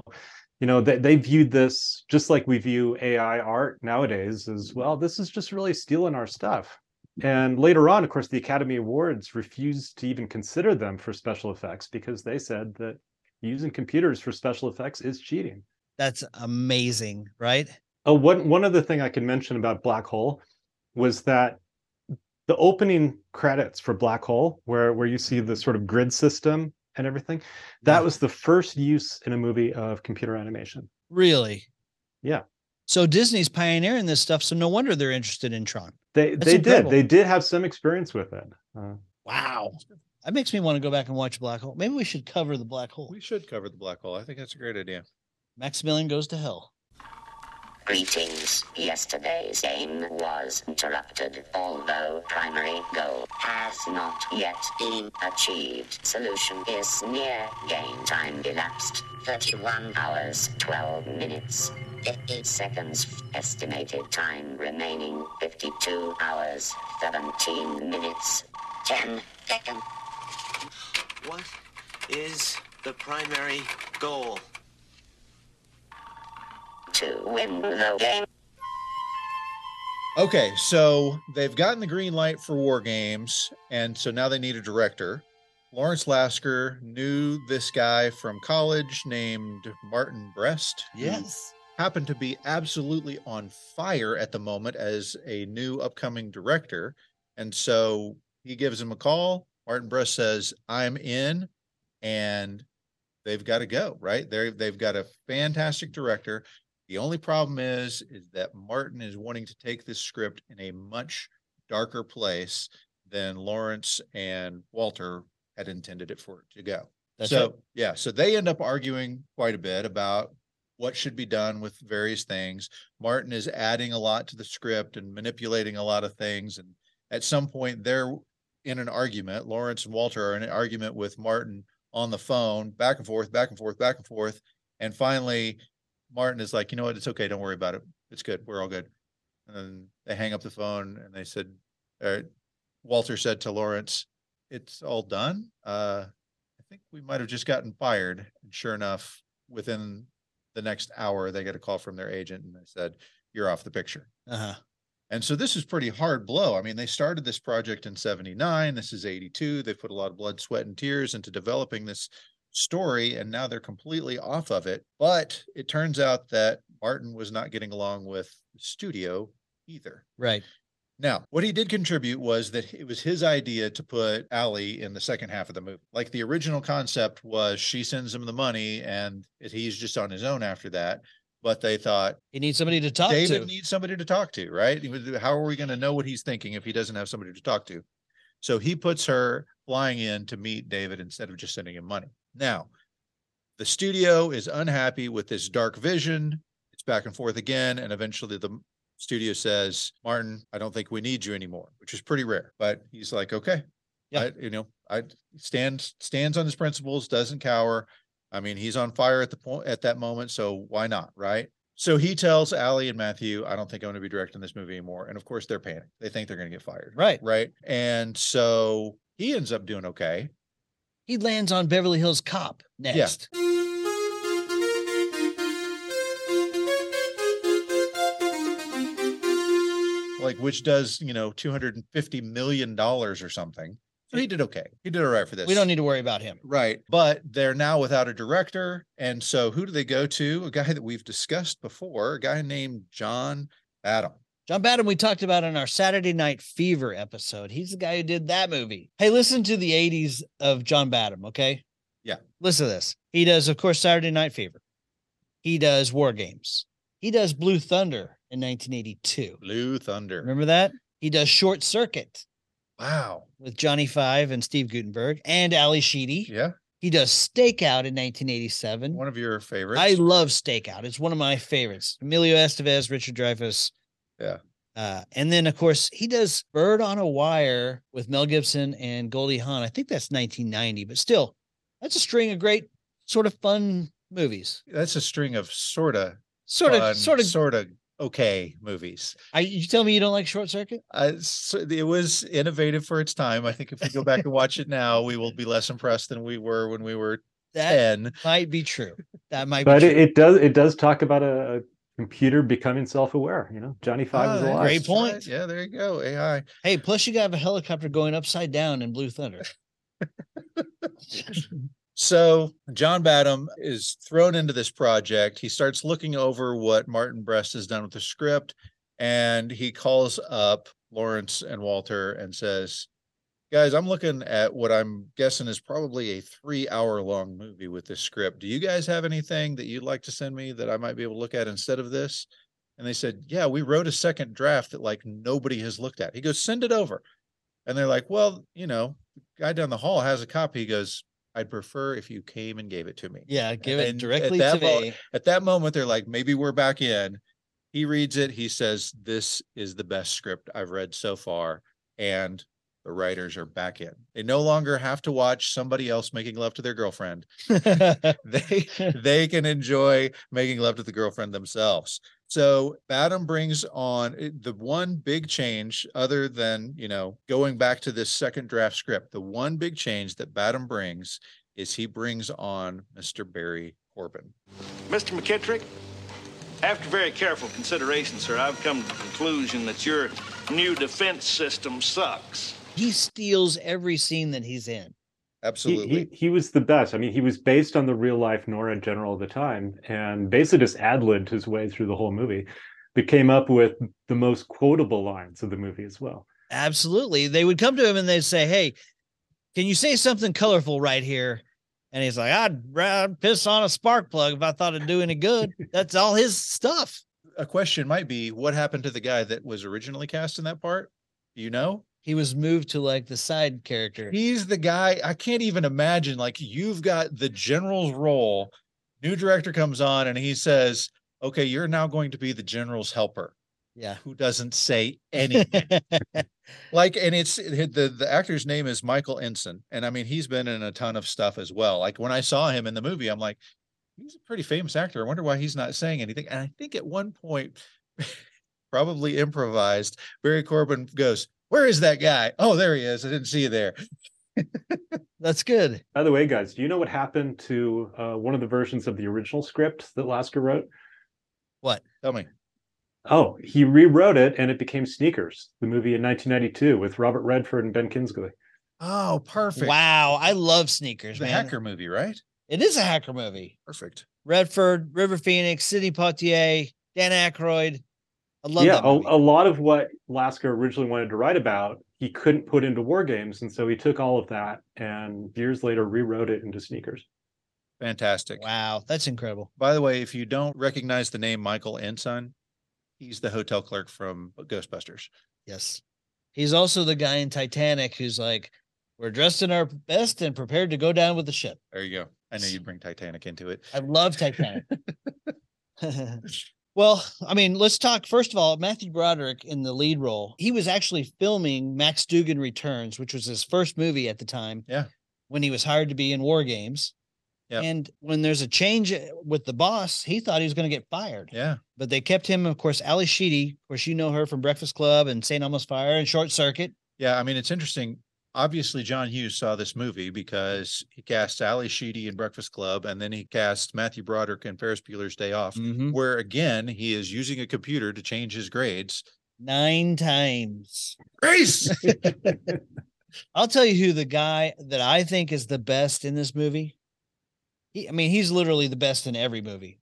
you know, they, they viewed this just like we view AI art nowadays as, well, this is just really stealing our stuff. And later on, of course, the Academy Awards refused to even consider them for special effects because they said that using computers for special effects is cheating. That's amazing, right? Oh, one one other thing I can mention about Black Hole was that the opening credits for Black Hole, where where you see the sort of grid system and everything, that was the first use in a movie of computer animation. Really? Yeah. So Disney's pioneering this stuff, so no wonder they're interested in Tron. They That's they incredible. did they did have some experience with it. Uh, Wow. That makes me want to go back and watch Black Hole. Maybe we should cover the Black Hole. We should cover the black hole. I think that's a great idea. Maximilian goes to hell. Greetings. Yesterday's game was interrupted, although primary goal has not yet been achieved. Solution is near. Game time elapsed 31 hours, 12 minutes, 58 seconds. Estimated time remaining 52 hours, 17 minutes, 10 seconds. What is the primary goal? To win the game. Okay, so they've gotten the green light for War Games, and so now they need a director. Lawrence Lasker knew this guy from college named Martin Brest. Yes. happened to be absolutely on fire at the moment as a new upcoming director. And so he gives him a call. Martin Brest says, I'm in, and they've got to go, right? They're, they've got a fantastic director. The only problem is, is that Martin is wanting to take this script in a much darker place than Lawrence and Walter had intended it for it to go. That's so right. yeah, so they end up arguing quite a bit about what should be done with various things. Martin is adding a lot to the script and manipulating a lot of things. And at some point, they're in an argument. Lawrence and Walter are in an argument with Martin on the phone, back and forth, back and forth, back and forth. And finally, Martin is like, you know what? It's okay. Don't worry about it. It's good. We're all good. And then they hang up the phone and they said, uh, Walter said to Lawrence, it's all done. Uh, I think we might have just gotten fired. And sure enough, within the next hour, they get a call from their agent and they said, You're off the picture. Uh-huh. And so this is pretty hard blow. I mean, they started this project in 79. This is 82. They put a lot of blood, sweat, and tears into developing this story, and now they're completely off of it. But it turns out that Martin was not getting along with the studio either. Right. Now, what he did contribute was that it was his idea to put Allie in the second half of the movie. Like the original concept was she sends him the money and he's just on his own after that. But they thought He needs somebody to talk David to. David needs somebody to talk to, right? How are we going to know what he's thinking if he doesn't have somebody to talk to? So he puts her flying in to meet David instead of just sending him money. Now, the studio is unhappy with this dark vision. It's back and forth again. And eventually the studio says, Martin, I don't think we need you anymore, which is pretty rare. But he's like, okay. Yeah. I, you know, I stands stands on his principles, doesn't cower. I mean, he's on fire at the point at that moment, so why not, right? So he tells Allie and Matthew, I don't think I'm going to be directing this movie anymore. And of course, they're panicked. They think they're going to get fired. Right. Right. And so he ends up doing okay. He lands on Beverly Hills Cop next. Yeah. Like which does, you know, 250 million dollars or something. So he did okay. He did all right for this. We don't need to worry about him. Right. But they're now without a director. And so who do they go to? A guy that we've discussed before, a guy named John Badham. John Badham, we talked about in our Saturday Night Fever episode. He's the guy who did that movie. Hey, listen to the 80s of John Badham, okay? Yeah. Listen to this. He does, of course, Saturday Night Fever. He does War Games. He does Blue Thunder in 1982. Blue Thunder. Remember that? He does Short Circuit Wow. with Johnny Five and Steve Guttenberg and Ally Sheedy. Yeah. He does Stakeout in 1987. One of your favorites. I love Stakeout. It's one of my favorites. Emilio Estevez, Richard Dreyfuss. Yeah. Uh, and then of course he does Bird on a Wire with Mel Gibson and Goldie Hawn. I think that's 1990, but still, that's a string of great, sort of fun movies. That's a string of sort of Sort of, sort of. sort of okay movies. I, you tell me you don't like Short Circuit? Uh, so it was innovative for its time. I think if we go back and watch it now, we will be less impressed than we were when we were That 10. might be true. That might But be it, true. it does it does talk about a, a computer becoming self-aware. You know, Johnny Five Ah, is that's alive. Great point. right. Yeah, there you go. AI. hey, plus you got a helicopter going upside down in Blue Thunder. So John Badham is thrown into this project. He starts looking over what Martin Brest has done with the script, and he calls up Lawrence and Walter and says, Guys, I'm looking at what I'm guessing is probably a three hour long movie with this script. Do you guys have anything that you'd like to send me that I might be able to look at instead of this? And they said, Yeah, we wrote a second draft that like nobody has looked at. He goes, Send it over. And they're like, Well, you know, the guy down the hall has a copy. He goes, I'd prefer if you came and gave it to me. Yeah, give it And at directly to mo- me. At that moment, they're like, maybe we're back in. He reads it. He says, This is the best script I've read so far. And the writers are back in. They no longer have to watch somebody else making love to their girlfriend. They they can enjoy making love to the girlfriend themselves. So Badham brings on eh, the one big change, other than you know going back to this second draft script. The one big change that Badham brings is he brings on Mr. Barry Corbin. Mr. McKittrick, after very careful consideration, sir, I've come to the conclusion that your new defense system sucks. He steals every scene that he's in. Absolutely. he, he was the best. I mean, he was based on the real life NORAD general of the time and basically just ad libbed his way through the whole movie, but came up with the most quotable lines of the movie as well. Absolutely. They would come to him and they'd say, Hey, can you say something colorful right here? And he's like, I'd rather piss on a spark plug if I thought it'd do any good. That's all his stuff. A question might be what happened to the guy that was originally cast in that part? You know? He was moved to like the side character. He's the guy. I can't even imagine. Like you've got the general's role. New director comes on and he says, "Okay, you're now going to be the general's helper." Yeah. Who doesn't say anything? like, and it's the the actor's name is Michael Ensign, and I mean he's been in a ton of stuff as well. Like when I saw him in the movie, I'm like, he's a pretty famous actor. I wonder why he's not saying anything. And I think at one point, probably improvised, Barry Corbin goes, "Where is that guy? Oh, there he is. I didn't see you there." That's good. By the way, guys, do you know what happened to uh, one of the versions of the original script that Lasker wrote? What? Tell me. Oh, he rewrote it and it became Sneakers, the movie in 1992 with Robert Redford and Ben Kingsley. Oh, perfect. Wow. I love sneakers, The man. hacker movie, right? It is a hacker movie. Perfect. Redford, River Phoenix, Sidney Poitier, Dan Aykroyd. I love yeah, that a, a lot of what Lasker originally wanted to write about, he couldn't put into War Games, and so he took all of that and years later rewrote it into Sneakers. Fantastic. Wow, that's incredible. By the way, if you don't recognize the name Michael Ensign, he's the hotel clerk from Ghostbusters. Yes. He's also the guy in Titanic who's like, we're dressed in our best and prepared to go down with the ship. There you go. I know you'd bring Titanic into it. I love Titanic. well, I mean, let's talk first of all, Matthew Broderick in the lead role. He was actually filming Max Dugan Returns, which was his first movie at the time. Yeah. When he was hired to be in War Games. Yep. And when there's a change with the boss, he thought he was going to get fired. Yeah. But they kept him, of course, Ally Sheedy. Of course, you know her from Breakfast Club and St. Elmo's Fire and Short Circuit. Yeah. I mean, it's interesting. Obviously John Hughes saw this movie because he cast Sally Sheedy in Breakfast Club and then he cast Matthew Broderick in Ferris Bueller's Day Off, Mhm. where again he is using a computer to change his grades. Nine times. Grace. I'll tell you who the guy that I think is the best in this movie. He, I mean, he's literally the best in every movie.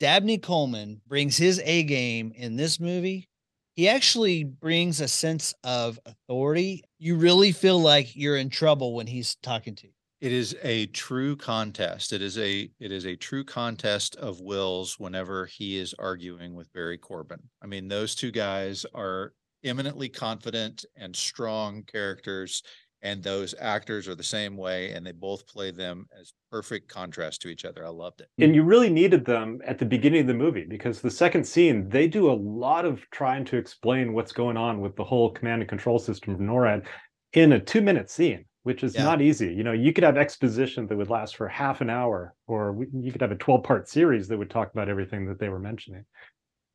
Dabney Coleman brings his A game in this movie. He actually brings a sense of authority. You really feel like you're in trouble when he's talking to you. It is a true contest. It is a it is a true contest of wills whenever he is arguing with Barry Corbin. I mean, those two guys are eminently confident and strong characters, and those actors are the same way, and they both play them as perfect contrast to each other. I loved it. and you really needed them at the beginning of the movie because the second scene they do a lot of trying to explain what's going on with the whole command and control system of NORAD in a two minute scene which is Yeah. not easy you know you could have exposition that would last for half an hour or you could have a 12 part series that would talk about everything that they were mentioning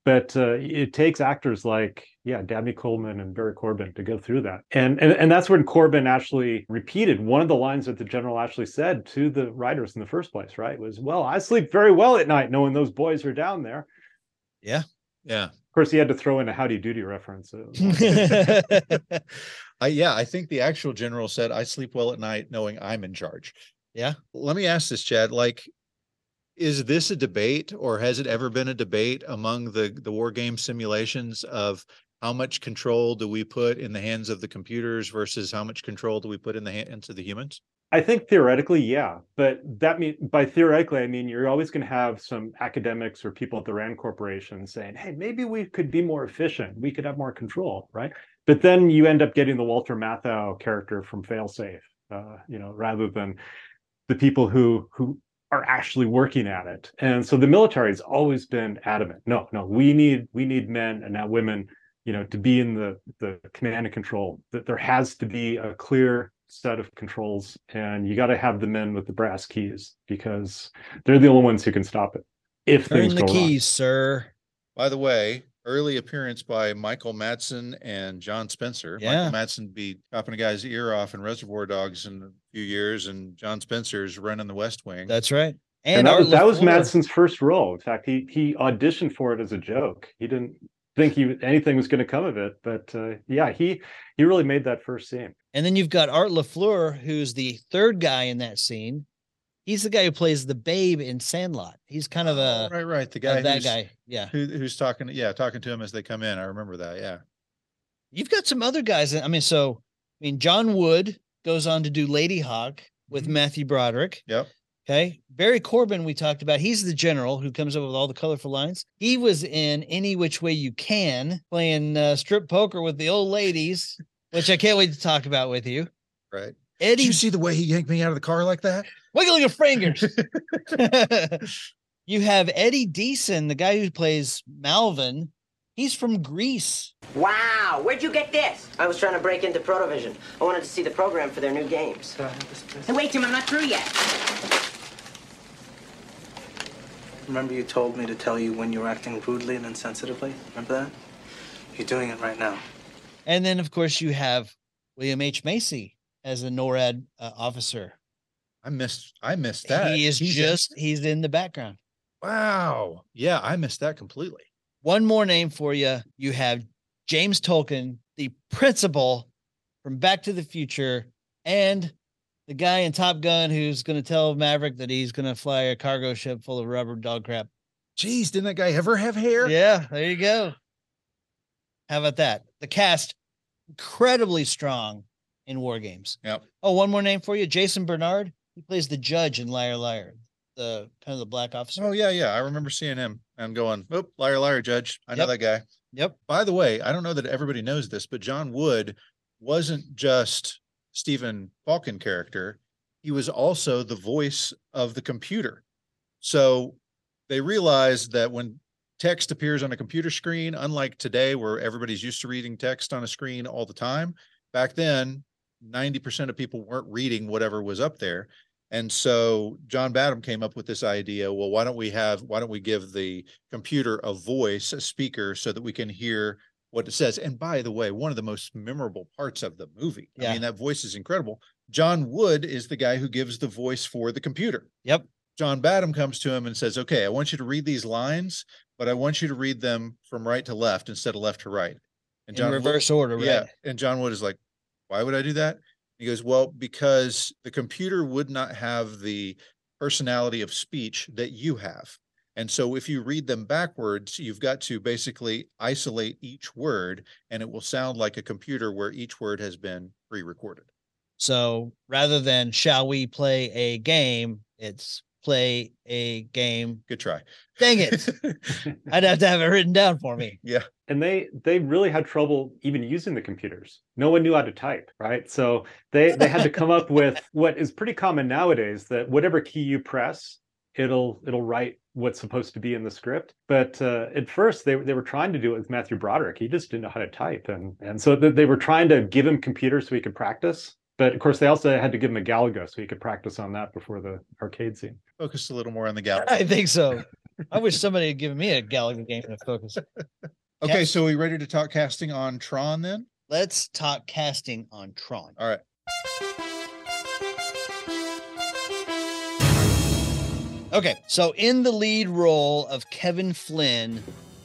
but uh, it takes actors like yeah dabney coleman and barry corbin to go through that and, and and that's when corbin actually repeated one of the lines that the general actually said to the writers in the first place right was well i sleep very well at night knowing those boys are down there Yeah. Yeah of course he had to throw in a howdy doody reference uh, I yeah, I think the actual general said, I sleep well at night knowing I'm in charge. Yeah. Let me ask this, Chad. Like, is this a debate or has it ever been a debate among the the war game simulations of how much control do we put in the hands of the computers versus how much control do we put in the hands of the humans? I think theoretically, yeah, but that mean by theoretically, I mean you're always going to have some academics or people at the Rand Corporation saying, "Hey, maybe we could be more efficient. We could have more control, right?" But then you end up getting the Walter Matthau character from Failsafe, uh, you know, rather than the people who who are actually working at it. And so the military has always been adamant. No, no, we need we need men and not women, you know, to be in the the command and control. That there has to be a clear set of controls and you got to have the men with the brass keys because they're the only ones who can stop it if Turn things the go wrong. keys, sir. By the way, early appearance by Michael Madsen and John Spencer. Yeah. Michael Madsen be chopping a guy's ear off in Reservoir Dogs in a few years, and John Spencer's running the West Wing. That's right. And, that was that was Madsen's first role. In fact, he he auditioned for it as a joke. He didn't think he anything was going to come of it, but uh, yeah, he he really made that first scene. And then you've got Art LaFleur, who's the third guy in that scene. He's the guy who plays the babe in Sandlot. He's kind of Oh, a right, right. The guy that guy. Yeah. who, who's talking, yeah, talking to him as they come in. I remember that. Yeah. You've got some other guys. I mean, so I mean, John Wood goes on to do Ladyhawke with Mhm. Matthew Broderick. Yep. Okay. Barry Corbin, we talked about. He's the general who comes up with all the colorful lines. He was in Any Which Way You Can, playing uh, strip poker with the old ladies, which I can't wait to talk about with you. Right. Eddie, Did you see the way he yanked me out of the car like that? wiggle your fingers. you have Eddie Deezen, the guy who plays Malvin. He's from Greece. Wow, where'd you get this? I was trying to break into Protovision. I wanted to see the program for their new games. Hey, wait, Tim, I'm not through yet. Remember you told me to tell you when you were acting rudely and insensitively? Remember that? You're doing it right now. And then, of course, you have William H. Macy as a NORAD uh, officer. I missed, I missed that. He is He's in- just, he's in the background. wow. Yeah. I missed that completely. One more name for you. You have James Tolkan, the principal from Back to the Future, and the guy in Top Gun who's going to tell Maverick that he's going to fly a cargo ship full of rubber dog crap. Geez, didn't that guy ever have hair? Yeah, there you go. How about that? The cast incredibly strong in war games. Yep. Oh, one more name for you, Jason Bernard. He plays the judge in Liar Liar, the kind of the black officer. Oh yeah, yeah. I remember seeing him and going, "Oh, liar, liar, judge." I know Yep. that guy. Yep. By the way, I don't know that everybody knows this, but John Wood wasn't just Stephen Falken character. He was also the voice of the computer. So they realized that when text appears on a computer screen, unlike today where everybody's used to reading text on a screen all the time, back then 90% of people weren't reading whatever was up there. And so John Badham came up with this idea. Well, why don't we have, why don't we give the computer a voice, a speaker, so that we can hear what it says. And by the way, one of the most memorable parts of the movie. I mean, that voice is incredible. John Wood is the guy who gives the voice for the computer. Yep. John Badham comes to him and says, Okay, I want you to read these lines, but I want you to read them from right to left instead of left to right. And In Wood- reverse order, right? yeah. And John Wood is like, Why would I do that? He goes, Well, because the computer would not have the personality of speech that you have. And so if you read them backwards, you've got to basically isolate each word and it will sound like a computer where each word has been pre recorded. So rather than shall we play a game, it's play a game. Good try. Dang it. I'd have to have it written down for me. Yeah. And they they really had trouble even using the computers. No one knew how to type right? So they they had to come up with what is pretty common nowadays that whatever key you press it'll it'll write what's supposed to be in the script. But uh, at first they, they were trying to do it with matthew broderick. He just didn't know how to type. And and so they were trying to give him computers so he could practice. But of course they also had to give him a galaga so he could practice on that before the arcade scene. Focus a little more on the galaxy. I think so. I wish somebody had given me a Galaga game to focus. Okay, so we ready to talk casting on Tron then? Let's talk casting on Tron. All right. Okay, so in the lead role of Kevin Flynn,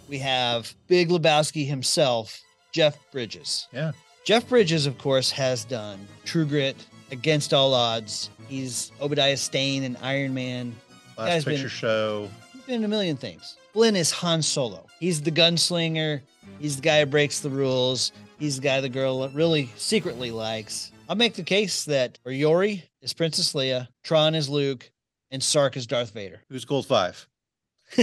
we have Big Lebowski himself, Jeff Bridges. Yeah. Jeff Bridges, of course, has done True Grit, Against All Odds. He's Obadiah Stane and Iron Man. Last Guy's been- picture show. He's been in a million things. Flynn is Han Solo. He's the gunslinger. He's the guy who breaks the rules. He's the guy the girl really secretly likes. I'll make the case that Yori is Princess Leia, Tron is Luke, and Sark is Darth Vader. Who's Gold Five?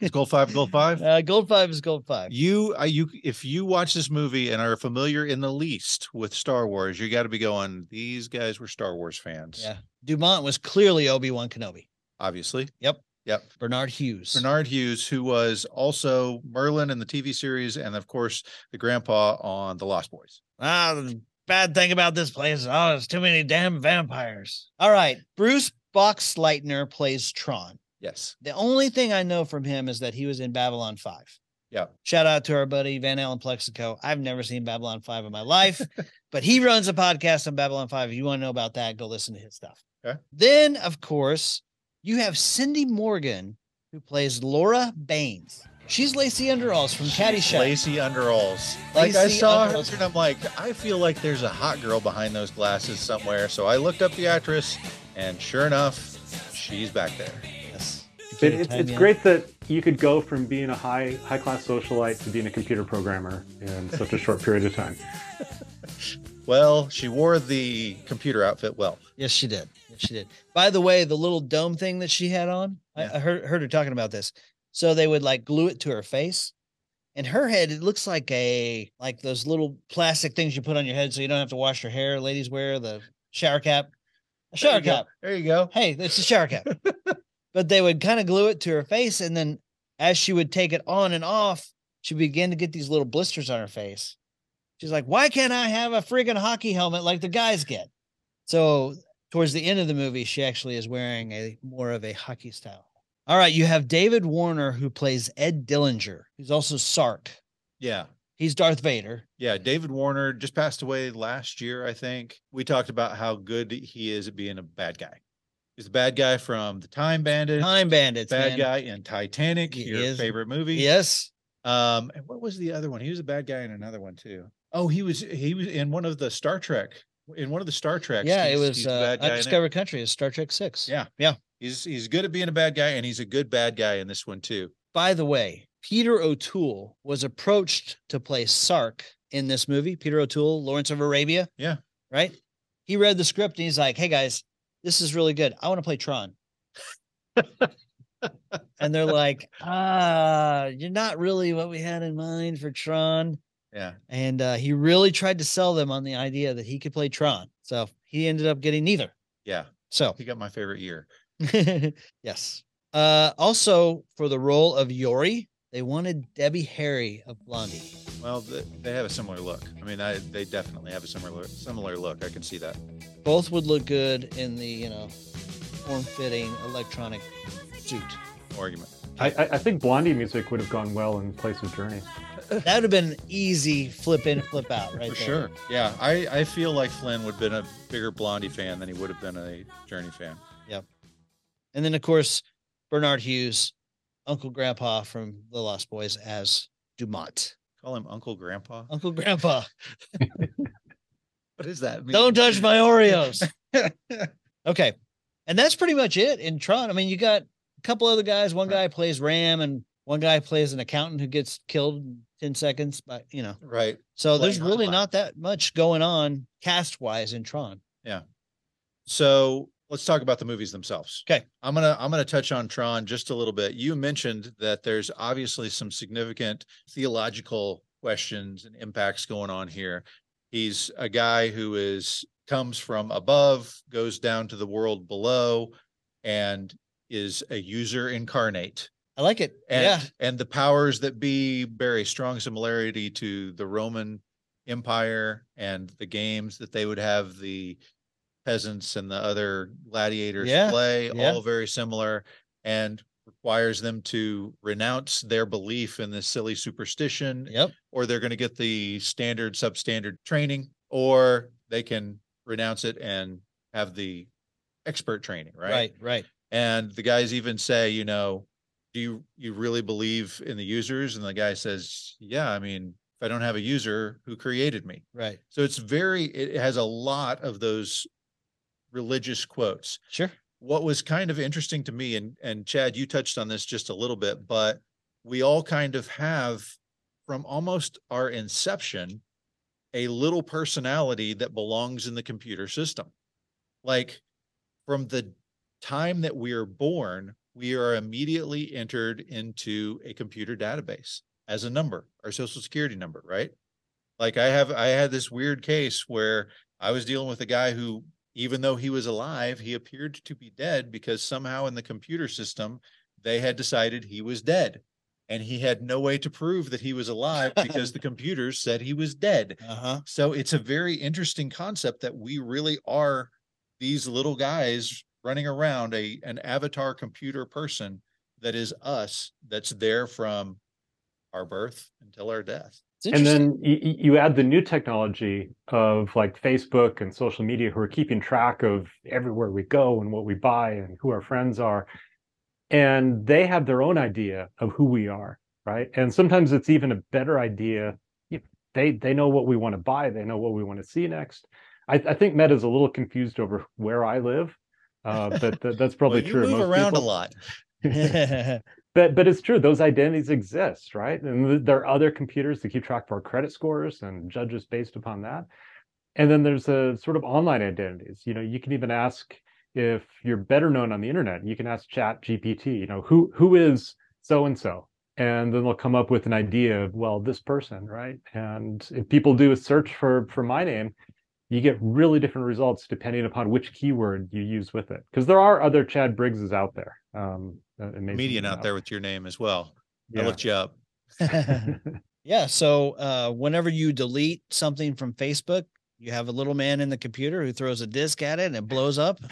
Is Gold Five Gold Five? Uh, Gold Five is Gold Five. You, I, you, if you watch this movie and are familiar in the least with Star Wars, you got to be going. These guys were Star Wars fans. Yeah. Dumont was clearly Obi Wan Kenobi. obviously. Yep. Yep. Barnard Hughes. Barnard Hughes, who was also Merlin in the TV series, and of course the grandpa on The Lost Boys. Ah, the bad thing about this place, oh, there's too many damn vampires. All right. Bruce Boxleitner plays Tron. Yes. The only thing I know from him is that he was in Babylon 5. Yeah. Shout out to our buddy Van Allen Plexico. I've never seen Babylon 5 in my life, but he runs a podcast on Babylon 5. If you want to know about that, go listen to his stuff. Okay. Then, of course, you have Cindy Morgan, who plays Lora Baines. She's Lacey Underalls from Caddyshack. Lacey Underalls. Like I Lacey saw her Underalls. and I'm like, I feel like there's a hot girl behind those glasses somewhere. So I looked up the actress, and sure enough, she's back there. Yes. But it's, it's great that you could go from being a high high class socialite to being a computer programmer in such a short period of time. Well, she wore the computer outfit well. Yes, she did. Yes, she did. By the way, the little dome thing that she had on, Yeah. I, I heard heard her talking about this. So they would like glue it to her face, and her head it looks like a like those little plastic things you put on your head so you don't have to wash your hair. Ladies wear the shower cap. A There shower go. cap. There you go. Hey, it's a shower cap. but they would kind of glue it to her face, and then as she would take it on and off, she began to get these little blisters on her face. She's like, "Why can't I have a friggin' hockey helmet like the guys get?" So towards the end of the movie, she actually is wearing a more of a hockey style. All right, you have David Warner who plays Ed Dillinger. He's also Sark. Yeah. He's Darth Vader. Yeah, David Warner just passed away last year, I think. We talked about how good he is at being a bad guy. He's the bad guy from The Time Bandit, Time Bandits. bad man. guy in Titanic, He your is. favorite movie. Yes. Um, and what was the other one? He was a bad guy in another one too. Oh, he was he was in one of the Star Trek. In one of the Star Treks. Yeah, it was uh, bad guy in it. Undiscovered Country. Is Star Trek Six. Yeah. Yeah. He's he's good at being a bad guy, and he's a good bad guy in this one too. By the way, Peter O'Toole was approached to play Sark in this movie. Peter O'Toole, Lawrence of Arabia. Yeah. Right. He read the script and he's like, "Hey guys, this is really good. I want to play Tron." and they're like, "Ah, you're not really what we had in mind for Tron." Yeah. And uh, he really tried to sell them on the idea that he could play Tron. So he ended up getting neither. Yeah. So He got my favorite year. yes. Uh, also, for the role of Yori, they wanted Debbie Harry of Blondie. Well, they have a similar look. I mean, I, they definitely have a similar similar look. I can see that. Both would look good in the you know form-fitting electronic suit. Argument. I, I I think Blondie music would have gone well in place of Journey. That would have been easy flip in, flip out, right For there. sure. Yeah. I, I feel like Flynn would have been a bigger Blondie fan than he would have been a Journey fan. Yep. And then, of course, Barnard Hughes, Uncle Grandpa from The Lost Boys as Dumont. Call him Uncle Grandpa. Uncle Grandpa, What does that mean? don't touch my Oreos. okay. And that's pretty much it in Tron. I mean, you got a couple other guys. One guy plays Ram, and one guy plays an accountant who gets killed in 10 seconds. But, you know, Right. so there's really not that much going on cast wise in Tron. Yeah. So let's talk about the movies themselves. Okay. I'm gonna I'm gonna touch on Tron just a little bit. You mentioned that there's obviously some significant theological questions and impacts going on here. He's a guy who is comes from above, goes down to the world below, and is a user incarnate. I like it. And yeah. and the powers that be bear a strong similarity to the Roman Empire and the games that they would have the peasants and the other gladiators Yeah, play, yeah. all very similar, and requires them to renounce their belief in this silly superstition, Yep. or they're going to get the standard substandard training, or they can renounce it and have the expert training, right? Right. Right. And the guys even say, you know, do you you really believe in the users? And the guy says, yeah, I mean, if I don't have a user, who created me? Right. So it's very it has a lot of those religious quotes. Sure. What was kind of interesting to me, and and Chad, you touched on this just a little bit, but we all kind of have from almost our inception a little personality that belongs in the computer system. Like from the time that we are born, we are immediately entered into a computer database as a number, our social security number, right? Like I have, I had this weird case where I was dealing with a guy who, even though he was alive, he appeared to be dead because somehow in the computer system, they had decided he was dead. And he had no way to prove that he was alive because the computers said he was dead. Uh huh. So it's a very interesting concept that we really are these little guys running around a an avatar computer person that is us that's there from our birth until our death. And then you, you add the new technology of like Facebook and social media who are keeping track of everywhere we go and what we buy and who our friends are. And they have their own idea of who we are, right? And sometimes it's even a better idea. They they know what we want to buy. They know what we want to see next. I, I think Meta's a little confused over where I live, uh, but th- that's probably Well, true. move most around people. a lot. but but it's true those identities exist right? And th- there are other computers that keep track of our credit scores and judges based upon that. And then there's a sort of online identities. You know you can even ask if you're better known on the internet you can ask chat gpt you know who who is so and so and then they'll come up with an idea of well this person right? And if people do a search for for my name you get really different results depending upon which keyword you use with it because there are other chad briggses out there um amazing Comedian out there with your name as well. I looked you up. yeah. So uh, whenever you delete something from Facebook, you have a little man in the computer who throws a disk at it and it blows up.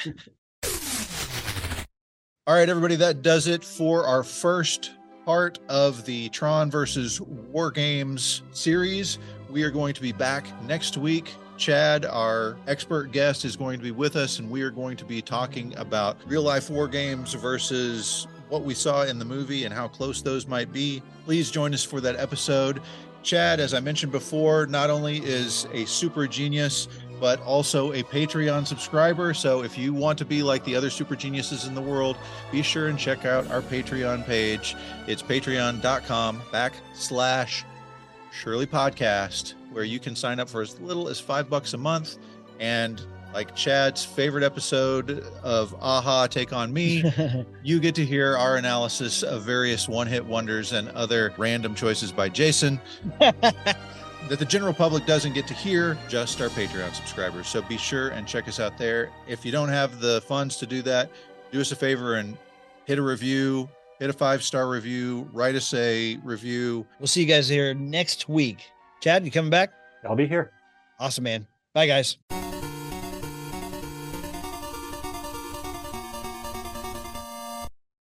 All right, everybody, that does it for our first part of the Tron versus War Games series. We are going to be back next week. Chad, our expert guest, is going to be with us, and we are going to be talking about real life war games versus what we saw in the movie and how close those might be. Please join us for that episode. Chad, as I mentioned before, not only is a super genius, but also a Patreon subscriber. So if you want to be like the other super geniuses in the world, be sure and check out our Patreon page. It's patreon.com backslash Shirley Podcast, where you can sign up for as little as five bucks a month. And like Chad's favorite episode of a-ha Take On Me, you get to hear our analysis of various one hit wonders and other random choices by Jason that the general public doesn't get to hear, just our Patreon subscribers. So be sure and check us out there. If you don't have the funds to do that, do us a favor and hit a review, hit a five star review, write us a review. we'll see you guys here next week. Chad, you coming back? I'll be here. Awesome, man. Bye, guys.